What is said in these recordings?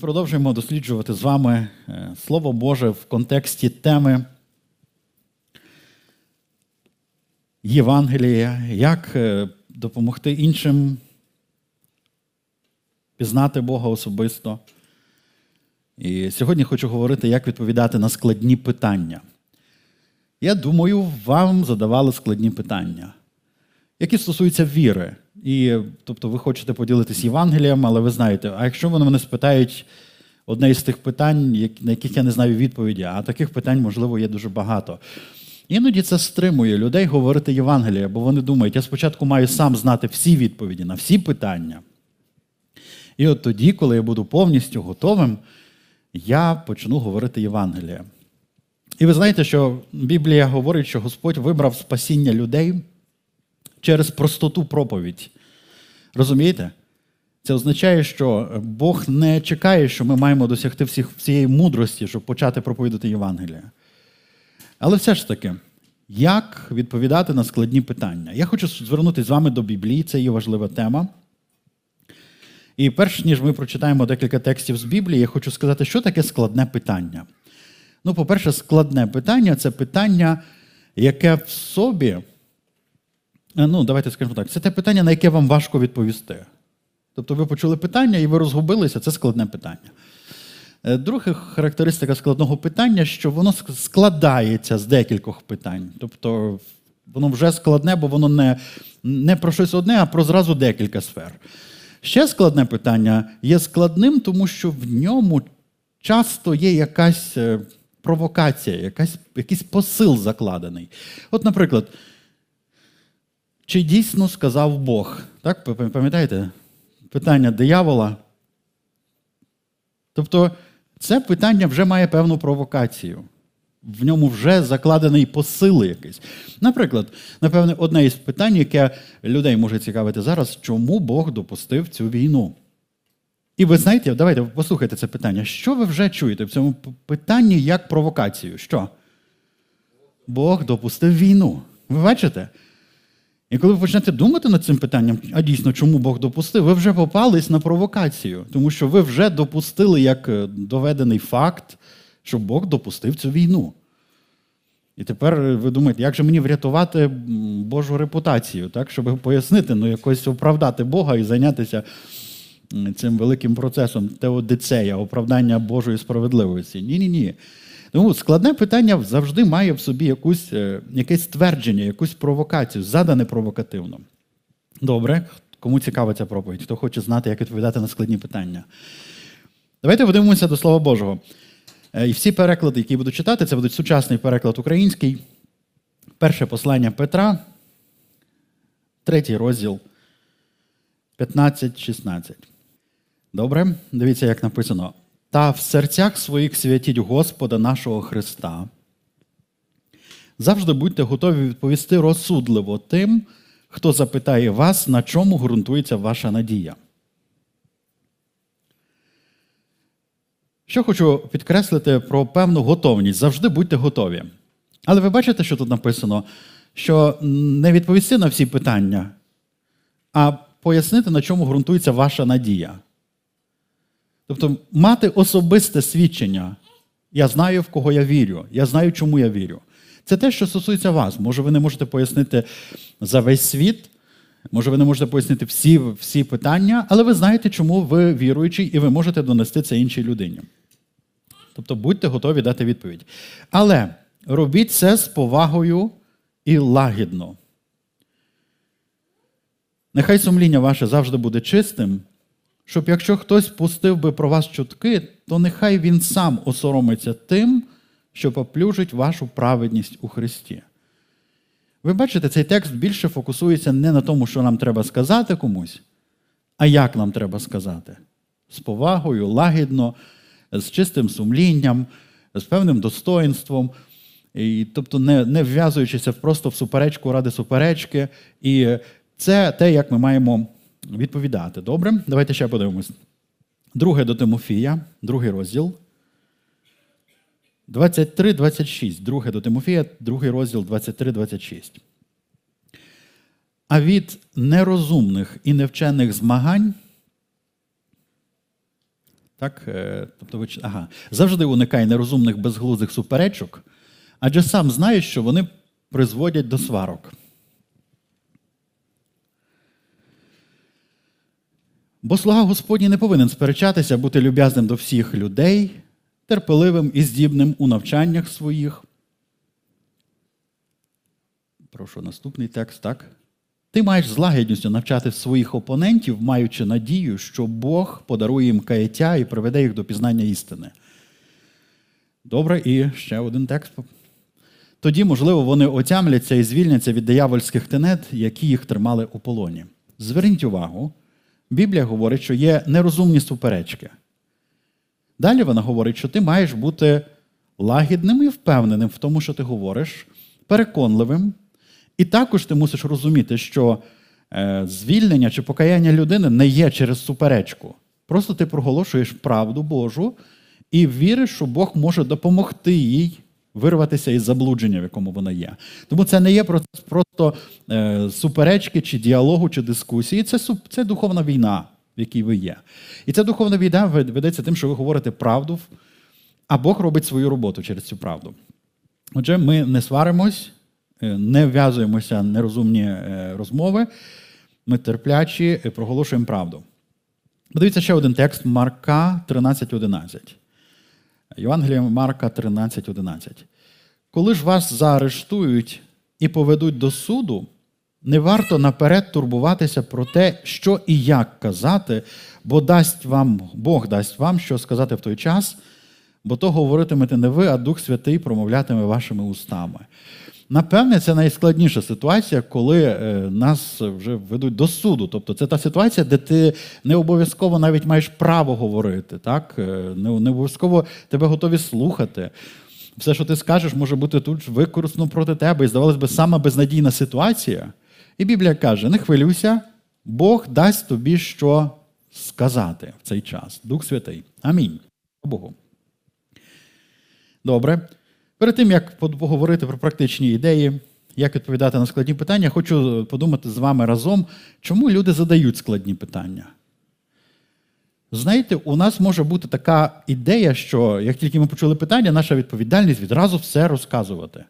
продовжуємо досліджувати з вами е, Слово Боже в контексті теми Євангелія, як е, допомогти іншим пізнати Бога особисто. І сьогодні хочу говорити, як відповідати на складні питання. Я думаю, вам задавали складні питання, які стосуються віри. І, тобто, ви хочете поділитися Євангелієм, але ви знаєте, а якщо вони мене спитають одне із тих питань, на яких я не знаю відповіді, а таких питань, можливо, є дуже багато. Іноді це стримує людей говорити Євангеліє, бо вони думають, я спочатку маю сам знати всі відповіді на всі питання. І от тоді, коли я буду повністю готовим, я почну говорити Євангеліє. І ви знаєте, що Біблія говорить, що Господь вибрав спасіння людей через простоту проповідь. Розумієте? Це означає, що Бог не чекає, що ми маємо досягти всіх, всієї мудрості, щоб почати проповідати Євангелія. Але все ж таки, як відповідати на складні питання? Я хочу звернутися з вами до Біблії, це є важлива тема. І перш ніж ми прочитаємо декілька текстів з Біблії, я хочу сказати, що таке складне питання. Ну, по-перше, складне питання це питання, яке в собі ну, давайте скажемо так, це те питання, на яке вам важко відповісти. Тобто ви почули питання і ви розгубилися, це складне питання. Е, друга характеристика складного питання, що воно складається з декількох питань. Тобто воно вже складне, бо воно не, не про щось одне, а про зразу декілька сфер. Ще складне питання є складним, тому що в ньому часто є якась е, провокація, якась, якийсь посил закладений. От, наприклад. Чи дійсно сказав Бог? Так, пам'ятаєте? Питання диявола. Тобто, це питання вже має певну провокацію. В ньому вже закладений посил якийсь. Наприклад, напевне, одне із питань, яке людей може цікавити зараз, чому Бог допустив цю війну? І ви знаєте, давайте послухайте це питання. Що ви вже чуєте в цьому питанні як провокацію? Що? Бог допустив війну. Ви бачите? І коли ви почнете думати над цим питанням, а дійсно, чому Бог допустив, ви вже попались на провокацію, тому що ви вже допустили як е, доведений факт, що Бог допустив цю війну. І тепер ви думаєте, як же мені врятувати Божу репутацію, так, щоб пояснити, ну якось оправдати Бога і зайнятися цим великим процесом теодицея, оправдання Божої справедливості? Ні-ні ні. Тому складне питання завжди має в собі якусь, е, якесь твердження, якусь провокацію, задане провокативно. Добре, кому цікава ця проповідь? Хто хоче знати, як відповідати на складні питання? Давайте подивимося до Слова Божого. Е, і всі переклади, які буду читати, це будуть сучасний переклад український. Перше послання Петра, третій розділ 15-16. Добре, дивіться, як написано та в серцях своїх святіть Господа нашого Христа. Завжди будьте готові відповісти розсудливо тим, хто запитає вас, на чому ґрунтується ваша надія. Що хочу підкреслити про певну готовність. Завжди будьте готові. Але ви бачите, що тут написано? Що не відповісти на всі питання, а пояснити, на чому ґрунтується ваша надія. Тобто мати особисте свідчення. Я знаю, в кого я вірю, я знаю, чому я вірю. Це те, що стосується вас. Може, ви не можете пояснити за весь світ, може, ви не можете пояснити всі всі питання, але ви знаєте, чому ви віруючий, і ви можете донести це іншій людині. Тобто будьте готові дати відповідь. Але робіть це з повагою і лагідно. Нехай сумління ваше завжди буде чистим, щоб якщо хтось пустив би про вас чутки, то нехай він сам осоромиться тим, що поплюжить вашу праведність у Христі. Ви бачите, цей текст більше фокусується не на тому, що нам треба сказати комусь, а як нам треба сказати. З повагою, лагідно, з чистим сумлінням, з певним достоїнством, і, тобто не не вв'язуючися просто в суперечку ради суперечки. І це те, як ми маємо відповідати. Добре? Давайте ще подивимось. Друге до Тимофія, другий розділ. 23-26. Друге до Тимофія, другий розділ 23-26. А від нерозумних і невчених змагань Так? Е, тобто, ага. Завжди уникай нерозумних безглуздих суперечок, адже сам знаєш, що вони призводять до сварок. Бо слуга Господній не повинен сперечатися, бути люб'язним до всіх людей, терпеливим і здібним у навчаннях своїх. Прошу наступний текст, так? Ти маєш з лагідністю навчати своїх опонентів, маючи надію, що Бог подарує їм каяття і приведе їх до пізнання істини. Добре, і ще один текст. Тоді, можливо, вони отямляться і звільняться від диявольських тенет, які їх тримали у полоні. Зверніть увагу, Біблія говорить, що є нерозумні суперечки. Далі вона говорить, що ти маєш бути лагідним і впевненим в тому, що ти говориш, переконливим. І також ти мусиш розуміти, що е, звільнення чи покаяння людини не є через суперечку. Просто ти проголошуєш правду Божу і віриш, що Бог може допомогти їй вирватися із заблудження, в якому вона є. Тому це не є просто е, суперечки, чи діалогу, чи дискусії. Це це духовна війна, в якій ви є. І ця духовна війна ведеться тим, що ви говорите правду, а Бог робить свою роботу через цю правду. Отже, ми не сваримось, е, не вв'язуємося нерозумні е, розмови, ми терплячі проголошуємо правду. Подивіться ще один текст Марка 13.11. Євангелія Марка 13.11. Коли ж вас заарештують і поведуть до суду, не варто наперед турбуватися про те, що і як казати, бо дасть вам, Бог дасть вам, що сказати в той час, бо то говоритимете не ви, а Дух Святий промовлятиме вашими устами. Напевне, це найскладніша ситуація, коли е, нас вже ведуть до суду. Тобто це та ситуація, де ти не обов'язково навіть маєш право говорити, так? Е, не обов'язково тебе готові слухати. Все, що ти скажеш, може бути тут використано проти тебе. І здавалось би, сама безнадійна ситуація. І Біблія каже: не хвилюйся, Бог дасть тобі що сказати в цей час. Дух Святий. Амінь. Богу. Добре. Перед тим, як поговорити про практичні ідеї, як відповідати на складні питання, хочу подумати з вами разом, чому люди задають складні питання. Знаєте, у нас може бути така ідея, що як тільки ми почули питання, наша відповідальність відразу все розказувати.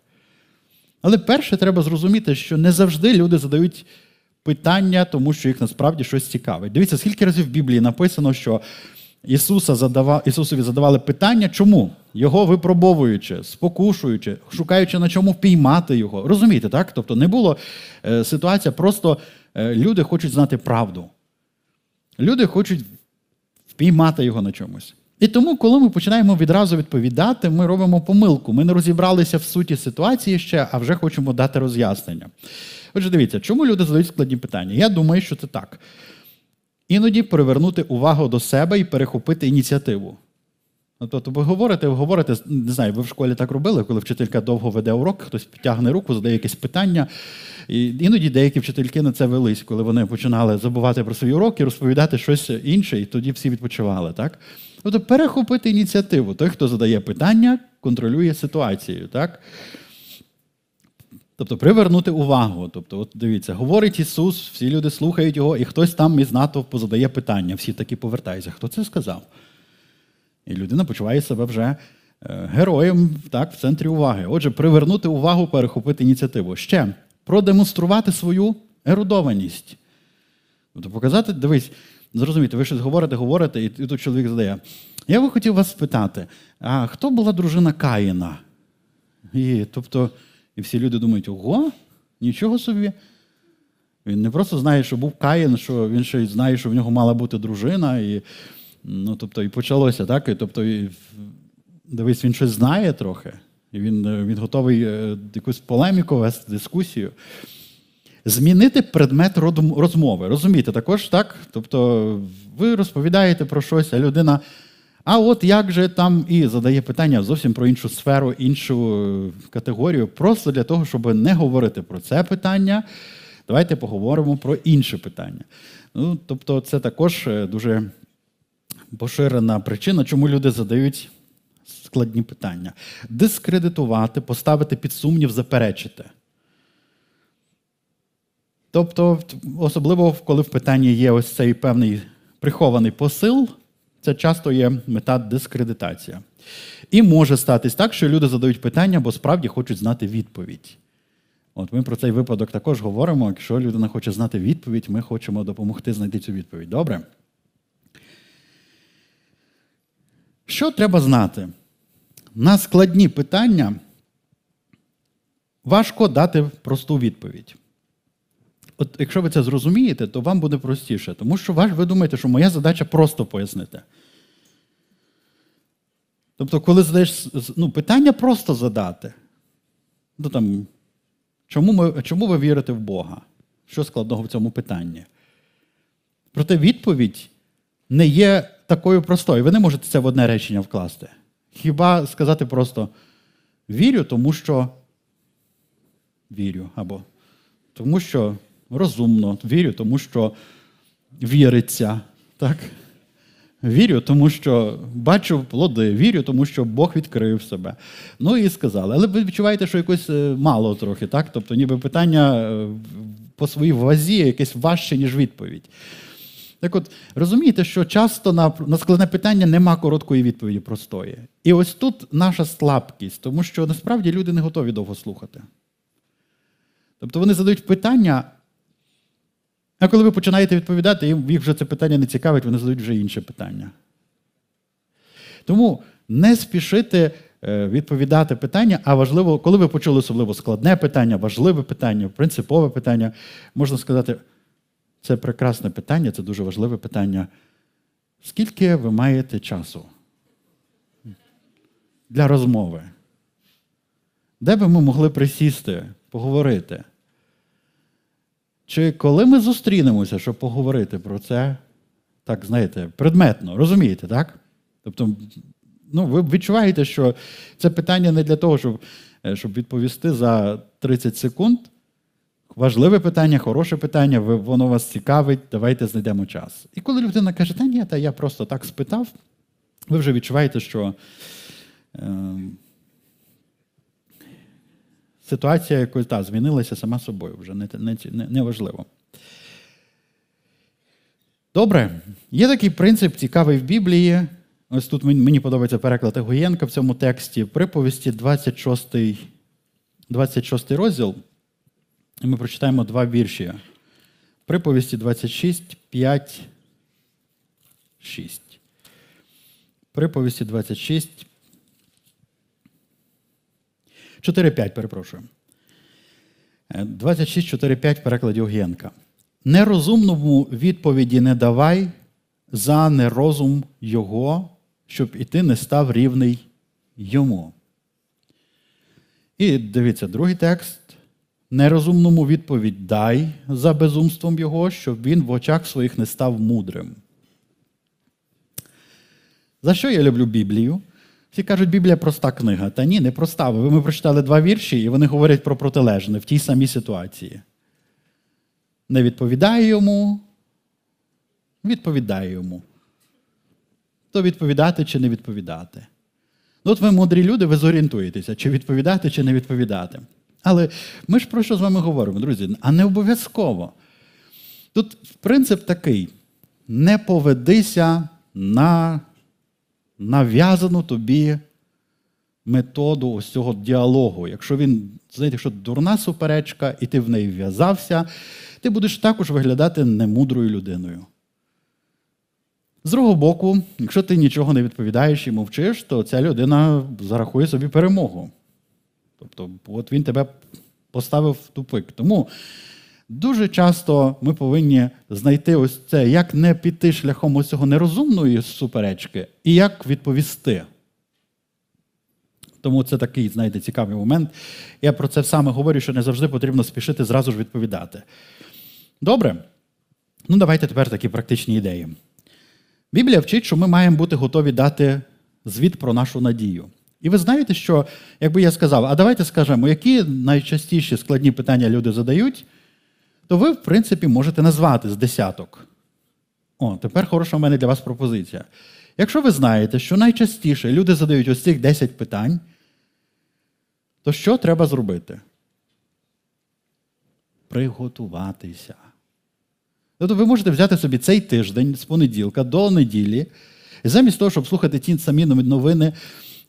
Але перше, треба зрозуміти, що не завжди люди задають питання, тому що їх насправді щось цікавить. Дивіться, скільки разів в Біблії написано, що Ісуса задавав, Ісусові задавали питання, чому? Його випробовуючи, спокушуючи, шукаючи на чому впіймати його. Розумієте, так? Тобто не було е, ситуація, просто е, люди хочуть знати правду. Люди хочуть впіймати його на чомусь. І тому, коли ми починаємо відразу відповідати, ми робимо помилку. Ми не розібралися в суті ситуації ще, а вже хочемо дати роз'яснення. Отже, дивіться, чому люди задають складні питання? Я думаю, що це так. Іноді привернути увагу до себе і перехопити ініціативу. Ну, тобто ви говорите, ви говорите, не знаю, ви в школі так робили, коли вчителька довго веде урок, хтось підтягне руку, задає якесь питання. І Іноді деякі вчительки на це велись, коли вони починали забувати про свої уроки, розповідати щось інше, і тоді всі відпочивали. так? Тобто перехопити ініціативу. Той, хто задає питання, контролює ситуацію. так? Тобто привернути увагу. Тобто, от дивіться, говорить Ісус, всі люди слухають його, і хтось там із натовпу задає питання, всі таки повертаються. Хто це сказав? І людина почуває себе вже е, героєм так, в центрі уваги. Отже, привернути увагу, перехопити ініціативу. Ще продемонструвати свою ерудованість. Тобто показати, дивись, зрозумійте, ви щось говорите, говорите, і тут чоловік задає. Я би хотів вас спитати, а хто була дружина Каїна? І, Тобто, і всі люди думають, ого, нічого собі. Він не просто знає, що був Каїн, що він ще й знає, що в нього мала бути дружина. І ну, тобто, і почалося, так? І, тобто, і, дивись, він щось знає трохи, і він е, він готовий е, якусь полеміку вести, дискусію. Змінити предмет розмови. Розумієте, також так? Тобто, ви розповідаєте про щось, а людина. А от як же там і задає питання зовсім про іншу сферу, іншу е, категорію, просто для того, щоб не говорити про це питання, давайте поговоримо про інше питання. Ну, Тобто, це також дуже поширена причина, чому люди задають складні питання. Дискредитувати, поставити під сумнів, заперечити. Тобто, особливо, коли в питанні є ось цей певний прихований посил, Це часто є мета дискредитація. І може статись так, що люди задають питання, бо справді хочуть знати відповідь. От ми про цей випадок також говоримо. Якщо людина хоче знати відповідь, ми хочемо допомогти знайти цю відповідь. Добре? Що треба знати? На складні питання важко дати просту відповідь. От якщо ви це зрозумієте, то вам буде простіше, тому що ви думаєте, що моя задача просто пояснити. Тобто, коли задаєш ну, питання просто задати. Ну, там, Чому ми, чому ви вірите в Бога? Що складного в цьому питанні? Проте відповідь не є такою простою. Ви не можете це в одне речення вкласти. Хіба сказати просто вірю, тому що вірю, або тому що розумно, вірю, тому що віриться. Так? Вірю, тому що бачу плоди, вірю, тому що Бог відкрив себе. Ну і сказали. Але ви відчуваєте, що якось е, мало трохи, так? Тобто, ніби питання е, по своїй вазі якесь важче, ніж відповідь. Так от, розумієте, що часто на на складне питання нема короткої відповіді простої. І ось тут наша слабкість, тому що насправді люди не готові довго слухати. Тобто вони задають питання, а коли ви починаєте відповідати, їм їх вже це питання не цікавить, вони задають вже інше питання. Тому не спішити е, відповідати питання, а важливо, коли ви почули особливо складне питання, важливе питання, принципове питання, можна сказати, це прекрасне питання, це дуже важливе питання. Скільки ви маєте часу для розмови? Де би ми могли присісти, поговорити? Чи коли ми зустрінемося, щоб поговорити про це, так, знаєте, предметно, розумієте, так? Тобто, ну, ви відчуваєте, що це питання не для того, щоб е, щоб відповісти за 30 секунд. Важливе питання, хороше питання, воно вас цікавить, давайте знайдемо час. І коли людина каже, та ні, та я просто так спитав, ви вже відчуваєте, що. Е ситуація якось та, змінилася сама собою, вже не, не, не важливо. Добре, є такий принцип цікавий в Біблії. Ось тут мені подобається переклад Егоєнка в цьому тексті, приповісті 26 26 розділ. І ми прочитаємо два вірші. Приповісті 26, 5, 6. Приповісті 26, 4.5, перепрошую. 26.4.5 е, в перекладі Огієнка. Нерозумному відповіді не давай за нерозум його, щоб і ти не став рівний йому. І дивіться, другий текст. Нерозумному відповідь дай за безумством його, щоб він в очах своїх не став мудрим. За що я люблю Біблію? Всі кажуть, Біблія проста книга. Та ні, не проста. Ви ми прочитали два вірші, і вони говорять про протилежне в тій самій ситуації. Не відповідає йому, відповідає йому. То відповідати чи не відповідати. Ну, От ви мудрі люди, ви зорієнтуєтеся, чи відповідати, чи не відповідати. Але ми ж про що з вами говоримо, друзі? А не обов'язково. Тут принцип такий: не поведися на нав'язану тобі методу ось цього діалогу. Якщо він, знаєте, якщо дурна суперечка, і ти в неї в'язався, ти будеш також виглядати немудрою людиною. З другого боку, якщо ти нічого не відповідаєш і мовчиш, то ця людина зарахує собі перемогу. Тобто, от він тебе поставив в тупик. Тому Дуже часто ми повинні знайти ось це, як не піти шляхом ось цього нерозумної суперечки, і як відповісти. Тому це такий, знаєте, цікавий момент. Я про це саме говорю, що не завжди потрібно спішити зразу ж відповідати. Добре? Ну, давайте тепер такі практичні ідеї. Біблія вчить, що ми маємо бути готові дати звіт про нашу надію. І ви знаєте, що, якби я сказав, а давайте скажемо, які найчастіші складні питання люди задають то ви, в принципі, можете назвати з десяток. О, тепер хороша в мене для вас пропозиція. Якщо ви знаєте, що найчастіше люди задають ось цих 10 питань, то що треба зробити? Приготуватися. Тобто ви можете взяти собі цей тиждень з понеділка до неділі І замість того, щоб слухати ті самі новини,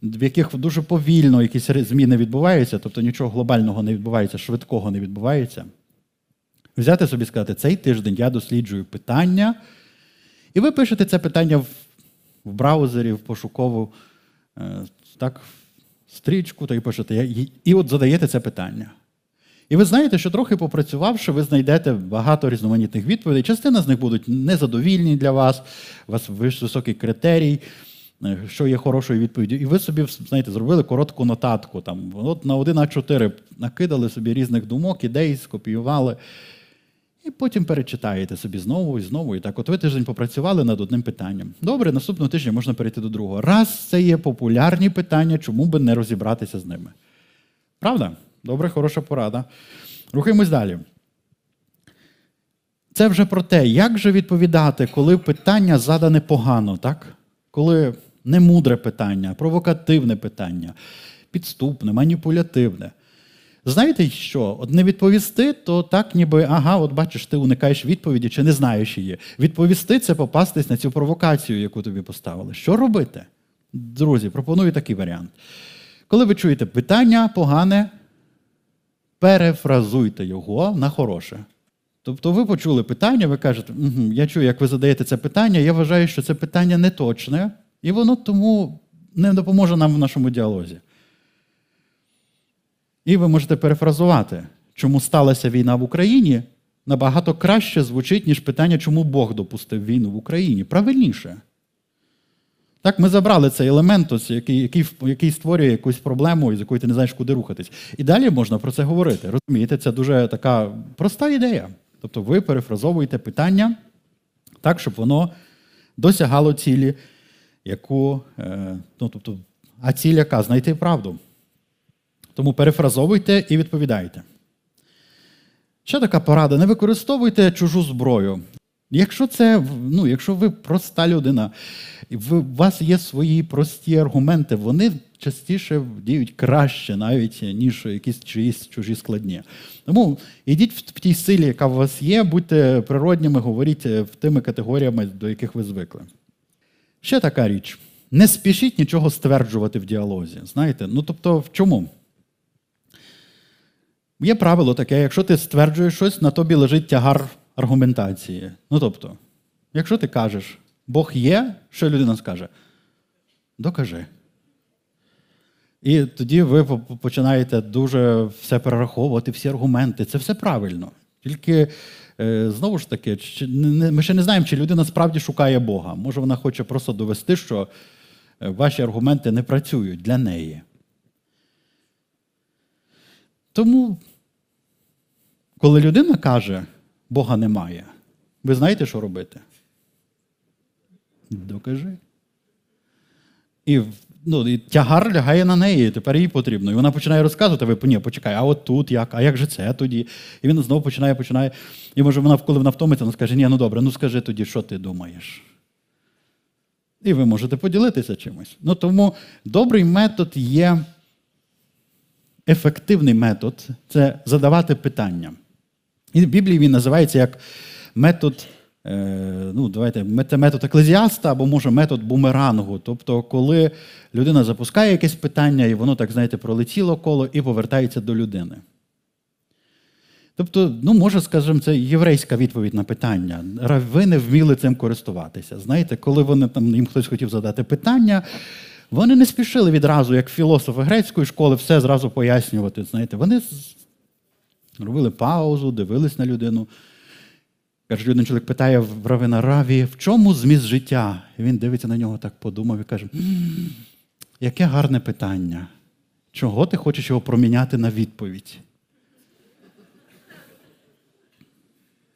в яких дуже повільно якісь зміни відбуваються, тобто нічого глобального не відбувається, швидкого не відбувається, взяти собі сказати, цей тиждень я досліджую питання, і ви пишете це питання в, в браузері, в пошукову е, так, стрічку, та й пишете, і от задаєте це питання. І ви знаєте, що трохи попрацювавши, ви знайдете багато різноманітних відповідей. Частина з них будуть незадовільні для вас, у вас високий критерій, що є хорошою відповіддю. І ви собі знаєте, зробили коротку нотатку. Там, от На 1 А4 накидали собі різних думок, ідей, скопіювали. І потім перечитаєте собі знову і знову. І так, от ви тиждень попрацювали над одним питанням. Добре, наступного тижня можна перейти до другого. Раз це є популярні питання, чому би не розібратися з ними? Правда? Добре, хороша порада. Рухаємось далі. Це вже про те, як же відповідати, коли питання задане погано, так? коли не мудре питання, провокативне питання, підступне, маніпулятивне. Знаєте що? От не відповісти, то так, ніби ага, от бачиш, ти уникаєш відповіді чи не знаєш її. Відповісти це попастись на цю провокацію, яку тобі поставили. Що робити? Друзі, пропоную такий варіант. Коли ви чуєте питання погане, перефразуйте його на хороше. Тобто ви почули питання, ви кажете, угу, я чую, як ви задаєте це питання, я вважаю, що це питання не точне, і воно тому не допоможе нам в нашому діалозі. І ви можете перефразувати, чому сталася війна в Україні, набагато краще звучить, ніж питання, чому Бог допустив війну в Україні. Правильніше. Так, ми забрали цей елемент, ось, який який, який створює якусь проблему, з якою ти не знаєш, куди рухатись. І далі можна про це говорити. Розумієте, це дуже така проста ідея. Тобто ви перефразовуєте питання так, щоб воно досягало цілі, яку, е, ну, тобто, а ціль яка знайти правду. Тому перефразовуйте і відповідайте. Ще така порада: не використовуйте чужу зброю. Якщо це, ну, якщо ви проста людина, у вас є свої прості аргументи, вони частіше діють краще, навіть ніж якісь чиїсь чужі складні. Тому йдіть в тій силі, яка у вас є, будьте природніми, говоріть в тими категоріями, до яких ви звикли. Ще така річ. Не спішіть нічого стверджувати в діалозі. Знаєте, ну тобто, в чому? Є правило таке, якщо ти стверджуєш щось, на тобі лежить тягар аргументації. Ну тобто, якщо ти кажеш, Бог є, що людина скаже? Докажи. І тоді ви починаєте дуже все перераховувати, всі аргументи. Це все правильно. Тільки, знову ж таки, ми ще не знаємо, чи людина справді шукає Бога. Може, вона хоче просто довести, що е, ваші аргументи не працюють для неї. Тому, коли людина каже, Бога немає, ви знаєте, що робити? Докажи. І ну, і тягар лягає на неї, тепер їй потрібно. І вона починає розказувати, ви ні, почекай, а от тут як, а як же це тоді? І він знову починає, починає. І може вона, коли вона втомиться, вона скаже, ні, ну добре, ну скажи тоді, що ти думаєш. І ви можете поділитися чимось. Ну тому добрий метод є ефективний метод це задавати питання. І в Біблії він називається як метод. Е, ну, давайте, метод еклезіаста або може метод бумерангу. Тобто, коли людина запускає якесь питання, і воно, так знаєте, пролетіло коло і повертається до людини. Тобто, ну, може, скажімо, це єврейська відповідь на питання. Ви не вміли цим користуватися. Знаєте, коли вони там їм хтось хотів задати питання, вони не спішили відразу, як філософи грецької школи, все зразу пояснювати. Знаєте, Вони робили паузу, дивились на людину. Каже, один чоловік питає в Равина Раві, в чому зміст життя? І він дивиться на нього, так подумав і каже: яке гарне питання. Чого ти хочеш його проміняти на відповідь?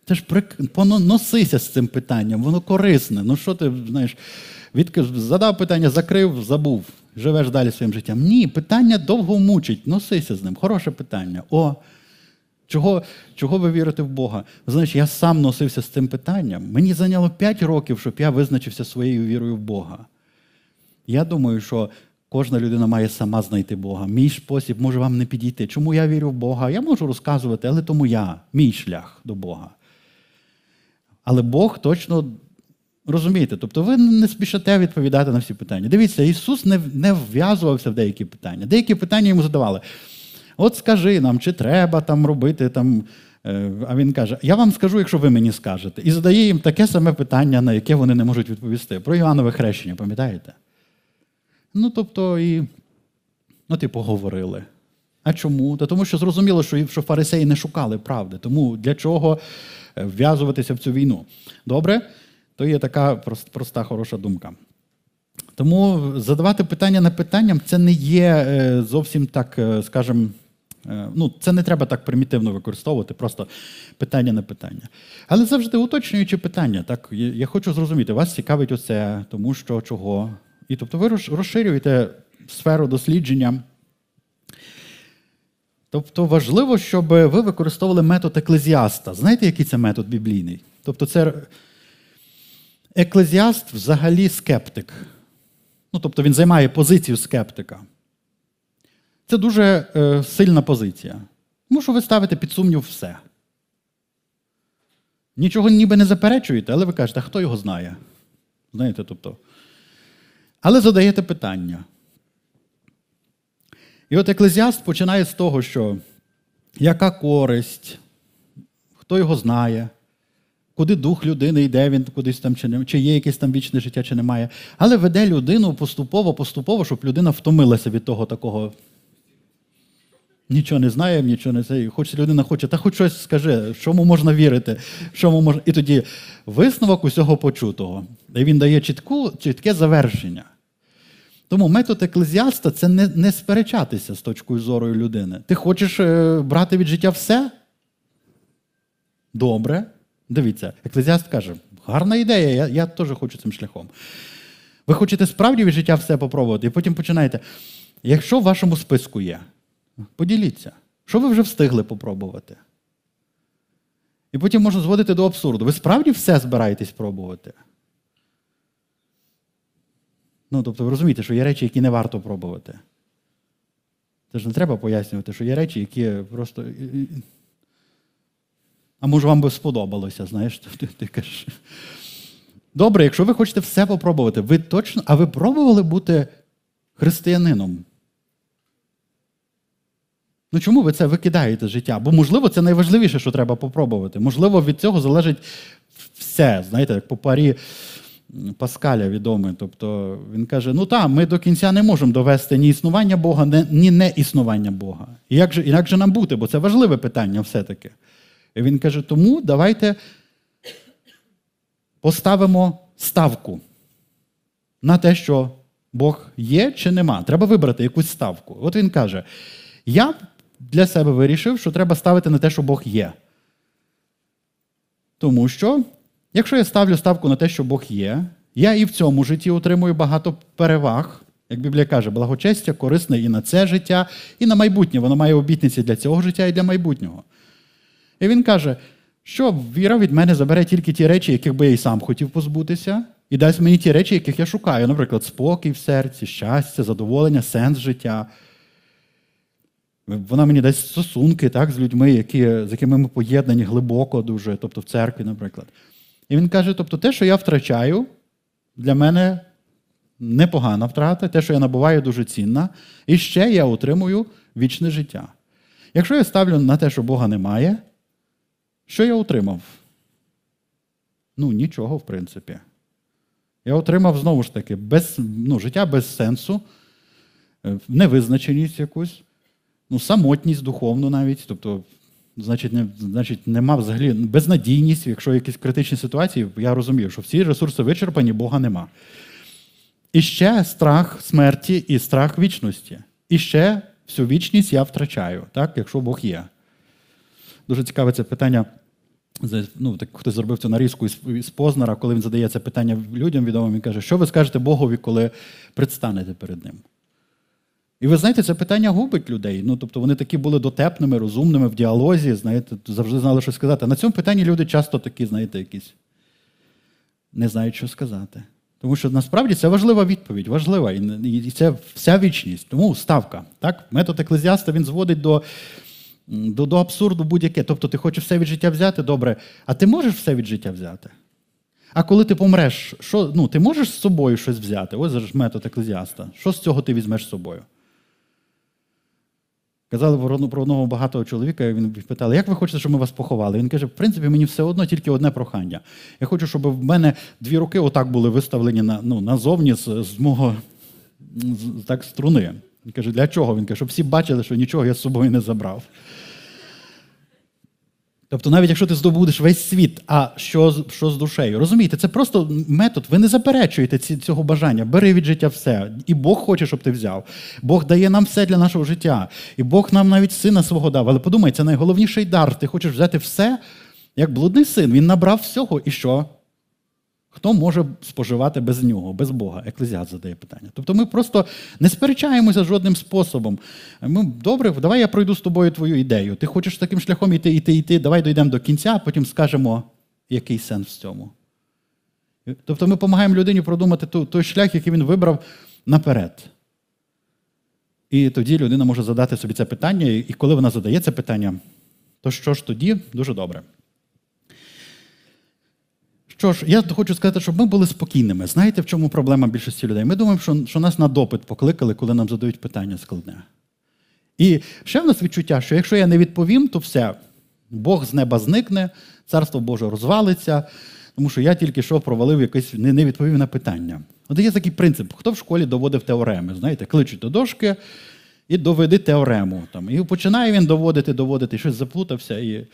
Ти ж поносися з цим питанням, воно корисне. Ну що ти знаєш, відказ, задав питання, закрив, забув, живеш далі своїм життям. Ні, питання довго мучить, носися з ним. Хороше питання. О, Чого чого ви вірите в Бога? Знаєш, я сам носився з цим питанням. Мені зайняло 5 років, щоб я визначився своєю вірою в Бога. Я думаю, що кожна людина має сама знайти Бога. Мій спосіб може вам не підійти. Чому я вірю в Бога? Я можу розказувати, але тому я, мій шлях до Бога. Але Бог точно Розумієте? Тобто ви не спішите відповідати на всі питання. Дивіться, Ісус не не вв'язувався в деякі питання. Деякі питання йому задавали. От скажи нам, чи треба там робити там. Е, а він каже: Я вам скажу, якщо ви мені скажете. І задає їм таке саме питання, на яке вони не можуть відповісти. Про Іоаннове хрещення, пам'ятаєте? Ну, тобто, і ну, типу, говорили. А чому? Та тому що зрозуміло, що що фарисеї не шукали правди. Тому для чого е, вв'язуватися в цю війну? Добре? То є така проста, хороша думка. Тому задавати питання на питанням це не є е, зовсім так, скажімо, ну, Це не треба так примітивно використовувати, просто питання на питання. Але завжди уточнюючи питання, так, я хочу зрозуміти, вас цікавить оце, тому що чого. І тобто ви розширюєте сферу дослідження. Тобто важливо, щоб ви використовували метод еклезіаста. Знаєте, який це метод біблійний? Тобто, це еклезіаст взагалі скептик. Ну, Тобто він займає позицію скептика. Це дуже е, сильна позиція. Тому що ви ставите під сумнів все. Нічого ніби не заперечуєте, але ви кажете, хто його знає? Знаєте, тобто. Але задаєте питання. І от еклезіаст починає з того, що яка користь, хто його знає, куди дух людини йде, він кудись там, чи не, чи є якесь там вічне життя, чи немає. Але веде людину поступово-поступово, щоб людина втомилася від того такого Нічого не знає, нічого не знає. Хоч людина хоче, та хоч щось скаже, в чому можна вірити, чому можна. І тоді висновок усього почутого. І він дає чітку, чітке завершення. Тому метод еклезіаста це не не сперечатися з точкою зору людини. Ти хочеш е, брати від життя все? Добре. Дивіться, еклезіаст каже, гарна ідея, я я теж хочу цим шляхом. Ви хочете справді від життя все попробувати, і потім починаєте. Якщо в вашому списку є. Поділіться. Що ви вже встигли попробувати? І потім можна зводити до абсурду. Ви справді все збираєтесь пробувати? Ну, тобто, ви розумієте, що є речі, які не варто пробувати. Це ж не треба пояснювати, що є речі, які просто. А може, вам би сподобалося, знаєш, ти, ти кажеш. Добре, якщо ви хочете все попробувати, ви точно. А ви пробували бути християнином? Ну чому ви це викидаєте життя? Бо, можливо, це найважливіше, що треба попробувати. Можливо, від цього залежить все. Знаєте, як по парі Паскаля відомий. Тобто він каже: ну так, ми до кінця не можемо довести ні існування Бога, ні не існування Бога. Як же, як же нам бути? Бо це важливе питання все-таки. І він каже: тому давайте поставимо ставку на те, що Бог є чи нема. Треба вибрати якусь ставку. От він каже: я для себе вирішив, що треба ставити на те, що Бог є. Тому що, якщо я ставлю ставку на те, що Бог є, я і в цьому житті отримую багато переваг. Як Біблія каже, благочестя корисне і на це життя, і на майбутнє. Воно має обітниці для цього життя і для майбутнього. І він каже, що віра від мене забере тільки ті речі, яких би я і сам хотів позбутися, і дасть мені ті речі, яких я шукаю. Наприклад, спокій в серці, щастя, задоволення, сенс життя. Вона мені дасть стосунки так, з людьми, які, з якими ми поєднані глибоко дуже, тобто в церкві, наприклад. І він каже: тобто, те, що я втрачаю, для мене непогана втрата, те, що я набуваю, дуже цінна, і ще я отримую вічне життя. Якщо я ставлю на те, що Бога немає, що я отримав? Ну, нічого, в принципі. Я отримав знову ж таки без, ну, життя без сенсу, е, невизначеність якусь ну, самотність духовну навіть. Тобто, значить, не, значить, нема взагалі безнадійність, якщо якісь критичні ситуації, я розумію, що всі ресурси вичерпані, Бога нема. І ще страх смерті і страх вічності. І ще всю вічність я втрачаю, так, якщо Бог є. Дуже цікаве це питання. Ну, так Хтось зробив цю нарізку із Познера, коли він задає це питання людям відомим, він каже, що ви скажете Богові, коли предстанете перед ним? І ви знаєте, це питання губить людей. Ну, тобто вони такі були дотепними, розумними в діалозі, знаєте, завжди знали, що сказати. На цьому питанні люди часто такі, знаєте, якісь не знають, що сказати. Тому що насправді це важлива відповідь, важлива. І це вся вічність. Тому ставка. Так? Метод еклезіаста він зводить до до, до абсурду будь-яке. Тобто ти хочеш все від життя взяти, добре, а ти можеш все від життя взяти? А коли ти помреш, що, ну, ти можеш з собою щось взяти? Ось ж метод еклезіаста. Що з цього ти візьмеш з собою? Казали про одного багатого чоловіка, і він питали, як ви хочете, щоб ми вас поховали? Він каже, в принципі, мені все одно тільки одне прохання. Я хочу, щоб в мене дві руки отак були виставлені на, ну, назовні з, з мого з, так, струни. Він каже, для чого? Він каже, щоб всі бачили, що нічого я з собою не забрав. Тобто, навіть якщо ти здобудеш весь світ, а що що з душею? Розумієте, це просто метод. Ви не заперечуєте ці, цього бажання. Бери від життя все. І Бог хоче, щоб ти взяв. Бог дає нам все для нашого життя. І Бог нам навіть сина свого дав. Але подумай, це найголовніший дар. Ти хочеш взяти все, як блудний син. Він набрав всього. І що? Хто може споживати без нього, без Бога? Еклезіат задає питання. Тобто ми просто не сперечаємося жодним способом. Ми, Добре, давай я пройду з тобою твою ідею. Ти хочеш таким шляхом іти, іти, іти, давай дійдемо до кінця, а потім скажемо, який сенс в цьому. Тобто ми допомагаємо людині продумати той шлях, який він вибрав наперед. І тоді людина може задати собі це питання, і коли вона задає це питання, то що ж тоді дуже добре. Що ж, я хочу сказати, щоб ми були спокійними. Знаєте, в чому проблема більшості людей? Ми думаємо, що що нас на допит покликали, коли нам задають питання складне. І ще в нас відчуття, що якщо я не відповім, то все, Бог з неба зникне, царство Боже розвалиться, тому що я тільки що провалив якесь, не, не відповів на питання. От є такий принцип: хто в школі доводив теореми? Знаєте, кличуть до дошки і доведи теорему. Там. І починає він доводити, доводити, щось заплутався. і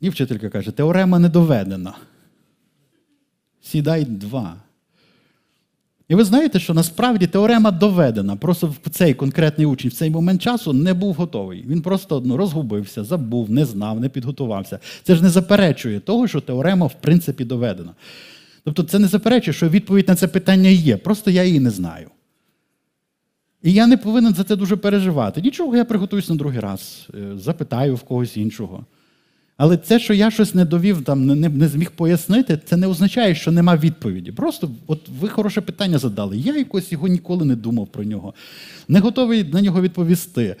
і вчителька каже, теорема не доведена. Сідай два. І ви знаєте, що насправді теорема доведена. Просто цей конкретний учень в цей момент часу не був готовий. Він просто ну, розгубився, забув, не знав, не підготувався. Це ж не заперечує того, що теорема в принципі доведена. Тобто це не заперечує, що відповідь на це питання є. Просто я її не знаю. І я не повинен за це дуже переживати. Нічого, я приготуюсь на другий раз, е, запитаю в когось іншого. Але це, що я щось не довів, там не, не зміг пояснити, це не означає, що нема відповіді. Просто от ви хороше питання задали. Я якось його ніколи не думав про нього, не готовий на нього відповісти.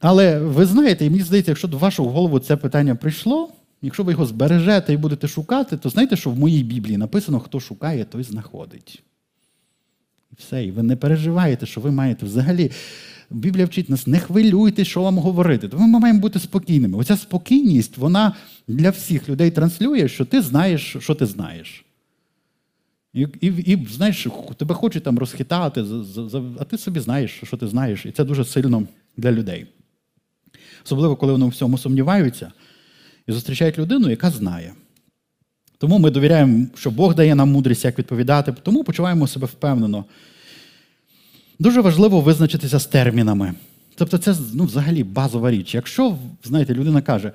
Але ви знаєте, і мені здається, якщо до вашого голову це питання прийшло, якщо ви його збережете і будете шукати, то знаєте, що в моїй Біблії написано, хто шукає, той знаходить. Все, і ви не переживаєте, що ви маєте взагалі. Біблія вчить нас, не хвилюйтесь, що вам говорити. Тому ми маємо бути спокійними. Оця спокійність, вона для всіх людей транслює, що ти знаєш, що ти знаєш. І і, і знаєш, тебе хочуть там розхитати, а ти собі знаєш, що ти знаєш. І це дуже сильно для людей. Особливо, коли вони в всьому сумніваються і зустрічають людину, яка знає. Тому ми довіряємо, що Бог дає нам мудрість, як відповідати, тому почуваємо себе впевнено. Дуже важливо визначитися з термінами. Тобто, це ну, взагалі базова річ. Якщо, знаєте, людина каже,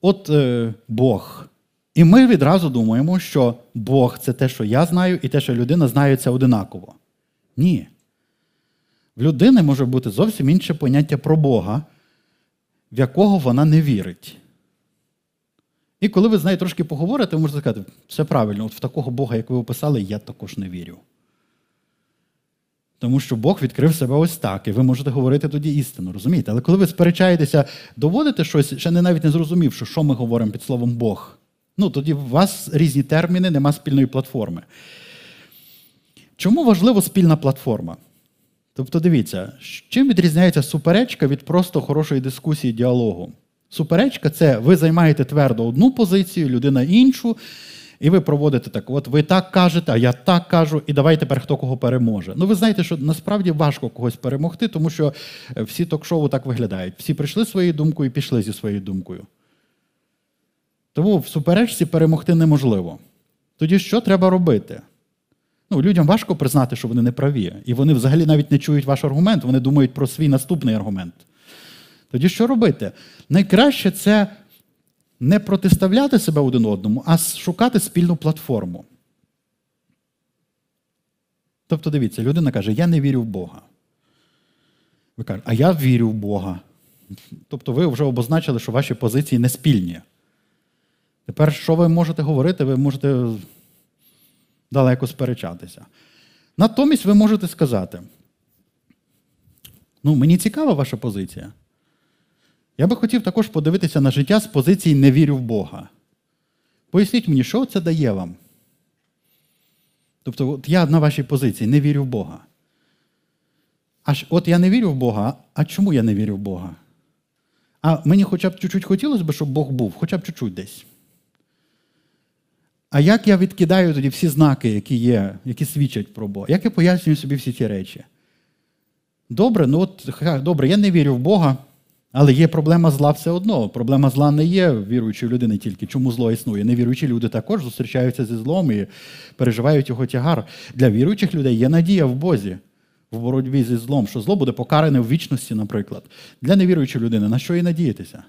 от е, Бог. І ми відразу думаємо, що Бог це те, що я знаю, і те, що людина знає, це одинаково. Ні. В людини може бути зовсім інше поняття про Бога, в якого вона не вірить. І коли ви з нею трошки поговорите, ви можете сказати, все правильно, от в такого Бога, як ви описали, я також не вірю. Тому що Бог відкрив себе ось так, і ви можете говорити тоді істину, розумієте? Але коли ви сперечаєтеся, доводите щось, ще не навіть не зрозумівши, що ми говоримо під словом Бог, ну тоді у вас різні терміни, нема спільної платформи. Чому важлива спільна платформа? Тобто, дивіться, чим відрізняється суперечка від просто хорошої дискусії, діалогу? Суперечка це ви займаєте твердо одну позицію, людина іншу. І ви проводите так, от ви так кажете, а я так кажу, і давай тепер хто кого переможе. Ну, ви знаєте, що насправді важко когось перемогти, тому що е, всі ток-шоу так виглядають. Всі прийшли своєю думкою і пішли зі своєю думкою. Тому в суперечці перемогти неможливо. Тоді що треба робити? Ну, Людям важко признати, що вони не праві. І вони взагалі навіть не чують ваш аргумент, вони думають про свій наступний аргумент. Тоді що робити? Найкраще це не протиставляти себе один одному, а шукати спільну платформу. Тобто, дивіться, людина каже, я не вірю в Бога. Ви кажете, а я вірю в Бога. Тобто ви вже обозначили, що ваші позиції не спільні. Тепер, що ви можете говорити, ви можете далеко сперечатися. Натомість ви можете сказати: ну, мені цікава ваша позиція. Я би хотів також подивитися на життя з позиції не вірю в Бога. Поясніть мені, що це дає вам? Тобто, от я на вашій позиції не вірю в Бога. Аж от я не вірю в Бога, а чому я не вірю в Бога? А мені хоча б чуть-чуть хотілося б, щоб Бог був, хоча б чуть-чуть десь. А як я відкидаю тоді всі знаки, які є, які свідчать про Бога? Як я пояснюю собі всі ті речі? Добре, ну от добре, я не вірю в Бога, але є проблема зла все одно. Проблема зла не є віруючої людини тільки. Чому зло існує? Невіруючі люди також зустрічаються зі злом і переживають його тягар. Для віруючих людей є надія в Бозі, в боротьбі зі злом, що зло буде покаране в вічності, наприклад. Для невіруючої людини, на що і надіятися?